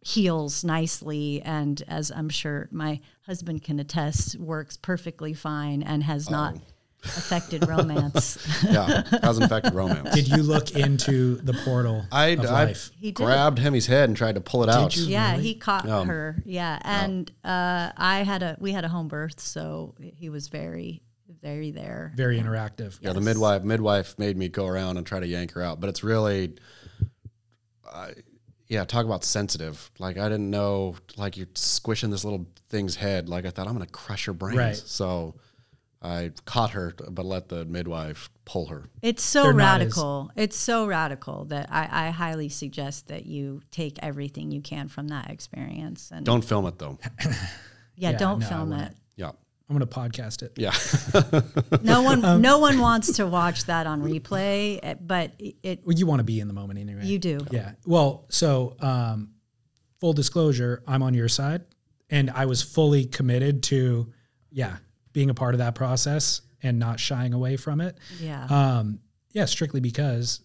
heals nicely and as i'm sure my husband can attest works perfectly fine and has not oh. Affected romance yeah, hasn't affected romance. Did you look into the portal I, of I life? He did. grabbed Hemi's head and tried to pull it out. you? Yeah, Really? he caught Um, her. Yeah, and uh, I had a we had a home birth, so he was very very there. Very interactive. Yeah, the midwife midwife made me go around and try to yank her out, but it's really, uh, yeah, talk about sensitive. Like I didn't know, like you're squishing this little thing's head. Like I thought I'm gonna crush her brains. Right. So I caught her, but let the midwife pull her. It's so They're not as- radical. It's so radical that I, I highly suggest that you take everything you can from that experience. And Don't film it though. yeah, Yeah, don't no, film it. Yeah. I'm going to podcast it. Yeah. No one, Um, no one wants to watch that on replay, eh, but it. Well, you want to be in the moment anyway. You do. Yeah. Well, so um, full disclosure, I'm on your side, and I was fully committed to, yeah, being a part of that process and not shying away from it. Yeah. Um, yeah, strictly because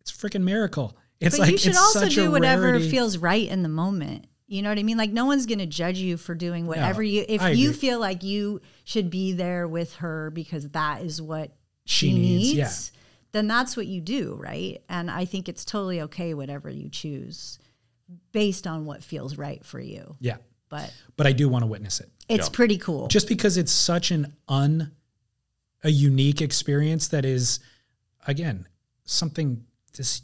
it's a freaking miracle. It's but like you should it's also do whatever rarity. feels right in the moment. You know what I mean? Like no one's going to judge you for doing whatever you. If I you agree. feel like you should be there with her because that is what She she, needs, needs, yeah. then that's what you do, right? And I think it's totally okay whatever you choose, based on what feels right for you. Yeah, But but I do want to witness it. it's pretty cool. just because it's such an un a unique experience that is again something this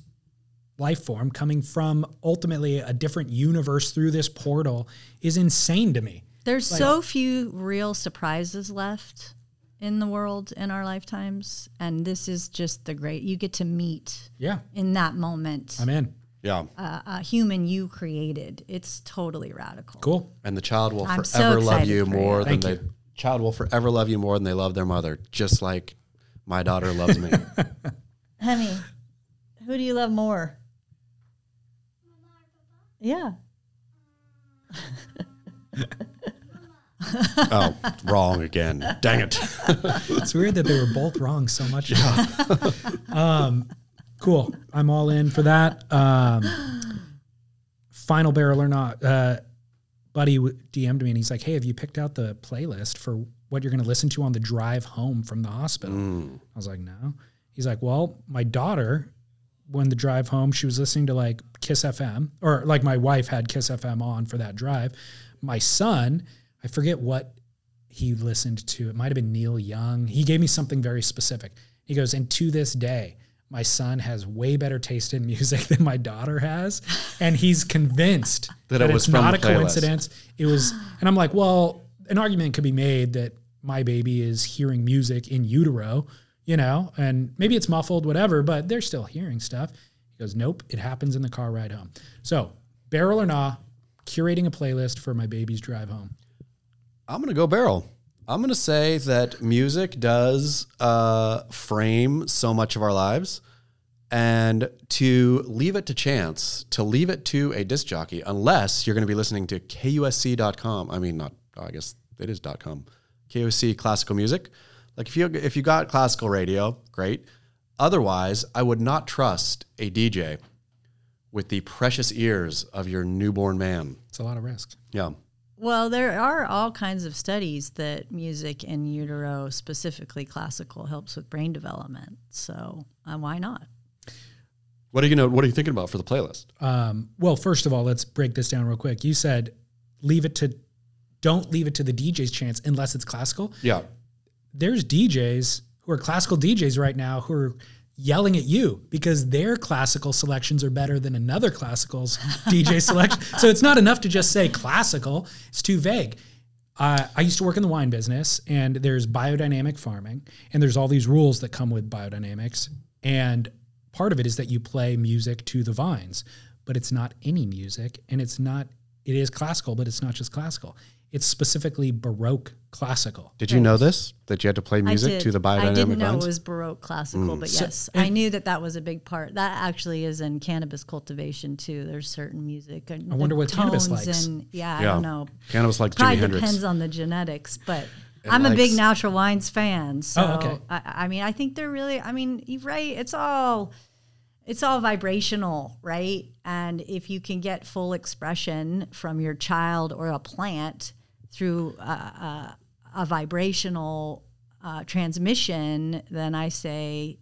life form coming from ultimately a different universe through this portal is insane to me There's Like- so few real surprises left in the world in our lifetimes, and this is just the great. You get to meet yeah in that moment i'm in Yeah. a, a human you created. It's totally radical. cool And the child will I'm so forever love excited you for you. more than Thank they you. child will forever love you more than they love their mother, just like my daughter loves me. Hemi, who do you love more? Yeah. oh, wrong again. Dang it. it's weird that they were both wrong so much um cool i'm all in for that um final barrel or not uh buddy dm'd me and he's like hey have you picked out the playlist for what you're going to listen to on the drive home from the hospital Mm. I was like, no. He's like, well, my daughter, when the drive home, she was listening to like Kiss FM, or like my wife had Kiss FM on for that drive. My son, I forget what he listened to. It might have been Neil Young. He gave me something very specific. He goes, and to this day, my son has way better taste in music than my daughter has, and he's convinced That that, it was not a playlist. coincidence. It was, and I'm like, well, an argument could be made that my baby is hearing music in utero, you know, and maybe it's muffled, whatever, but they're still hearing stuff. He goes, nope, it happens in the car ride home. So, barrel or nah, curating a playlist for my baby's drive home. I'm going to go barrel. I'm going to say that music does uh, frame so much of our lives. And to leave it to chance, to leave it to a disc jockey, unless you're going to be listening to KUSC.com. I mean, not, I guess it is .com. KUSC classical music. Like if you if you got classical radio, great. Otherwise, I would not trust a DJ with the precious ears of your newborn man. It's a lot of risk. Yeah. Well, there are all kinds of studies that music in utero, specifically classical, helps with brain development. So uh, why not? What are you gonna What are you thinking about for the playlist? Um, well, first of all, let's break this down real quick. You said leave it to, don't leave it to the DJ's chance unless it's classical. Yeah. There's DJs who are classical DJs right now who are yelling at you because their classical selections are better than another classical's DJ selection. So it's not enough to just say classical, it's too vague. Uh, I used to work in the wine business, and there's biodynamic farming, and there's all these rules that come with biodynamics. And part of it is that you play music to the vines, but it's not any music, and it's not. It is classical, but it's not just classical. It's specifically Baroque classical. Did you know this? That you had to play music to the biodynamic I didn't know vines? it was Baroque classical, Mm. but So- yes, I knew that that was a big part. That actually is in cannabis cultivation too. There's certain music. and I wonder what cannabis tones likes. And, yeah, I don't know. Cannabis like Probably Jimi Hendrix. depends on the genetics, but It I'm a big natural wines fan. So Oh, okay. I, I mean, I think they're really. I mean, you're right. It's all. It's all vibrational, right? And if you can get full expression from your child or a plant through uh, uh, a vibrational uh, transmission, then I say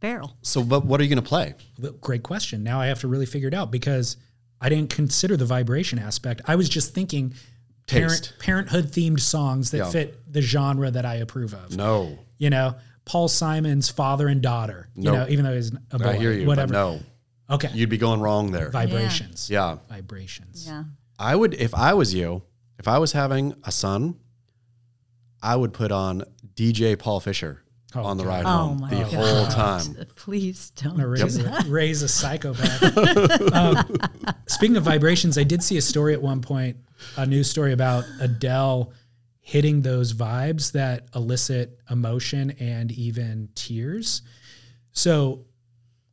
barrel. So, but what are you going to play? Great question. Now I have to really figure it out because I didn't consider the vibration aspect. I was just thinking parent, parenthood themed songs that Yeah. fit the genre that I approve of. No. You know, Paul Simon's father and daughter. You know, even though he's a boy, I hear you. whatever. But no. Okay. You'd be going wrong there. Vibrations. Yeah. Vibrations. Yeah. I would, if I was you, if I was having a son, I would put on DJ Paul Fisher Oh, on the God. ride Oh home my the God. whole time. Please don't. gonna raise, do a, raise a psychopath. um, speaking of vibrations, I did see a story at one point, a news story about Adele hitting those vibes that elicit emotion and even tears. So,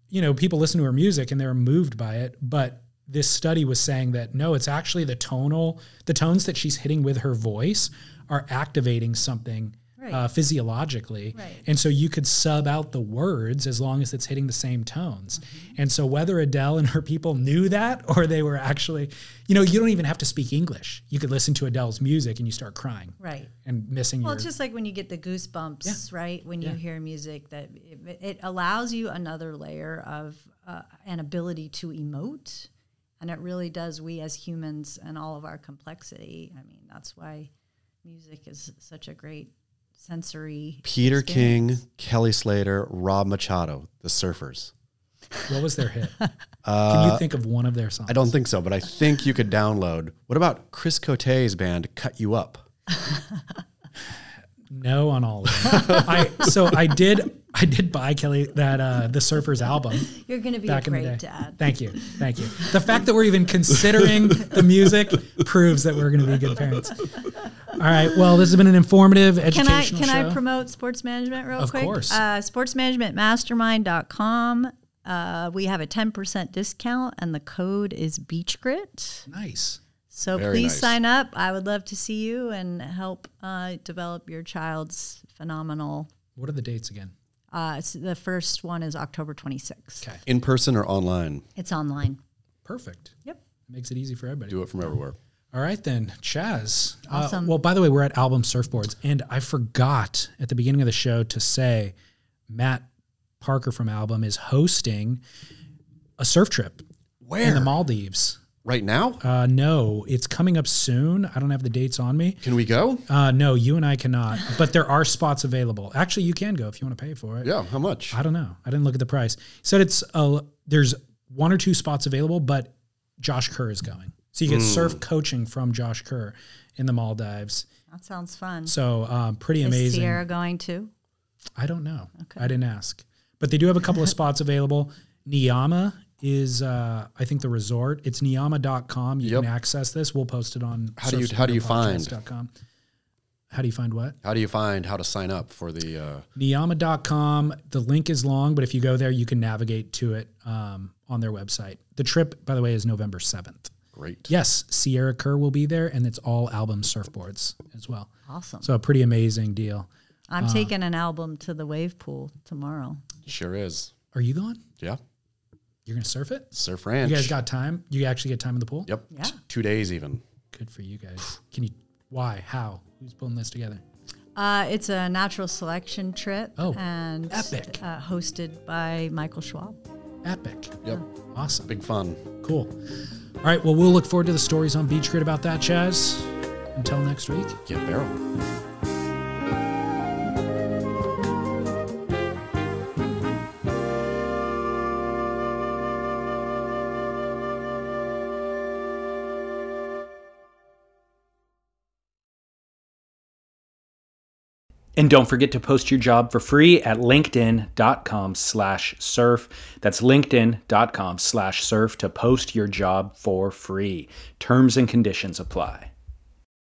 you know, people listen to her music and they're moved by it, but this study was saying that no, it's actually the tonal, the tones that she's hitting with her voice are activating something Right. uh, physiologically. Right. And so you could sub out the words as long as it's hitting the same tones. And so whether Adele and her people knew that or they were actually, you know, you don't even have to speak English. You could listen to Adele's music and you start crying Right. and missing Well, your it's just like when you get the goosebumps, right? When you Yeah. hear music, that it, it allows you another layer of uh, an ability to emote, and it really does. We as humans and all of our complexity. I mean, that's why music is such a great sensory. Peter experience. King, Kelly Slater, Rob Machado, the Surfers. what was their hit? Can Uh, you think of one of their songs? I don't think so, but I think you could download. What about Chris Cote's band, Cut You Up? No on all of them. I so I did I did buy Kelly that uh the Surfers album. You're going to be back a in the great day. dad. Thank you. Thank you. The fact that we're even considering the music proves that we're going to be good parents. All right. Well, this has been an informative Can I educational can show. I promote sports management real Of quick? course. Uh, sportsmanagementmastermind.com. Uh, we have a 10% discount and the code is beach grit. nice. So Very please nice. sign up. I would love to see you and help uh, develop your child's phenomenal. What are the dates again? Uh, it's, the first one is October 26th. Okay. In person or online? It's online. Perfect. Yep. Makes it easy for everybody. Do it from everywhere. All right then, Chas. Uh, Awesome. well, by the way, we're at Album Surfboards, and I forgot at the beginning of the show to say Matt Parker from Album is hosting a surf trip in the Maldives. Right now? Uh, no, it's coming up soon. I don't have the dates on me. Can we go? Uh, no, you and I cannot, but there are spots available. Actually, you can go if you want to pay for it. Yeah. How much? I don't know. I didn't look at the price. He said it's uh, there's one or two spots available, but Josh Kerr is going, so you get surf coaching from Josh Kerr in the Maldives. That sounds fun. So um, pretty is amazing. Sierra going too? I don't know. Okay. I didn't ask, but they do have a couple of spots available. Niyama is uh, I think the resort. It's niyama.com. You Yep. can access this. We'll post it on How do you- how do you find? surfsmartpodcast.com. How do you find what? How do you find how to sign up for the? Uh, Niyama.com. The link is long, but if you go there, you can navigate to it um, on their website. The trip, by the way, is November 7th. great. Yes, Sierra Kerr will be there, and it's all album surfboards as well. Awesome. So a pretty amazing deal. I'm uh, taking an album to the wave pool tomorrow. Sure is. Are you going? Yeah. You're going to surf it? Surf Ranch. You guys got time? You actually get time in the pool? Yep. Yeah. T- two days even. Good for you guys. Can you, why, how? Who's pulling this together? Uh, it's a natural selection trip. Oh, and epic. Uh, hosted by Michael Schwab. Epic. Yep. Awesome. Big fun. Cool. All right. Well, we'll look forward to the stories on Beach Grit about that, Chas. Until next week. Get barrel. And don't forget to post your job for free at linkedin.com slash surf. That's linkedin.com slash surf to post your job for free. Terms and conditions apply.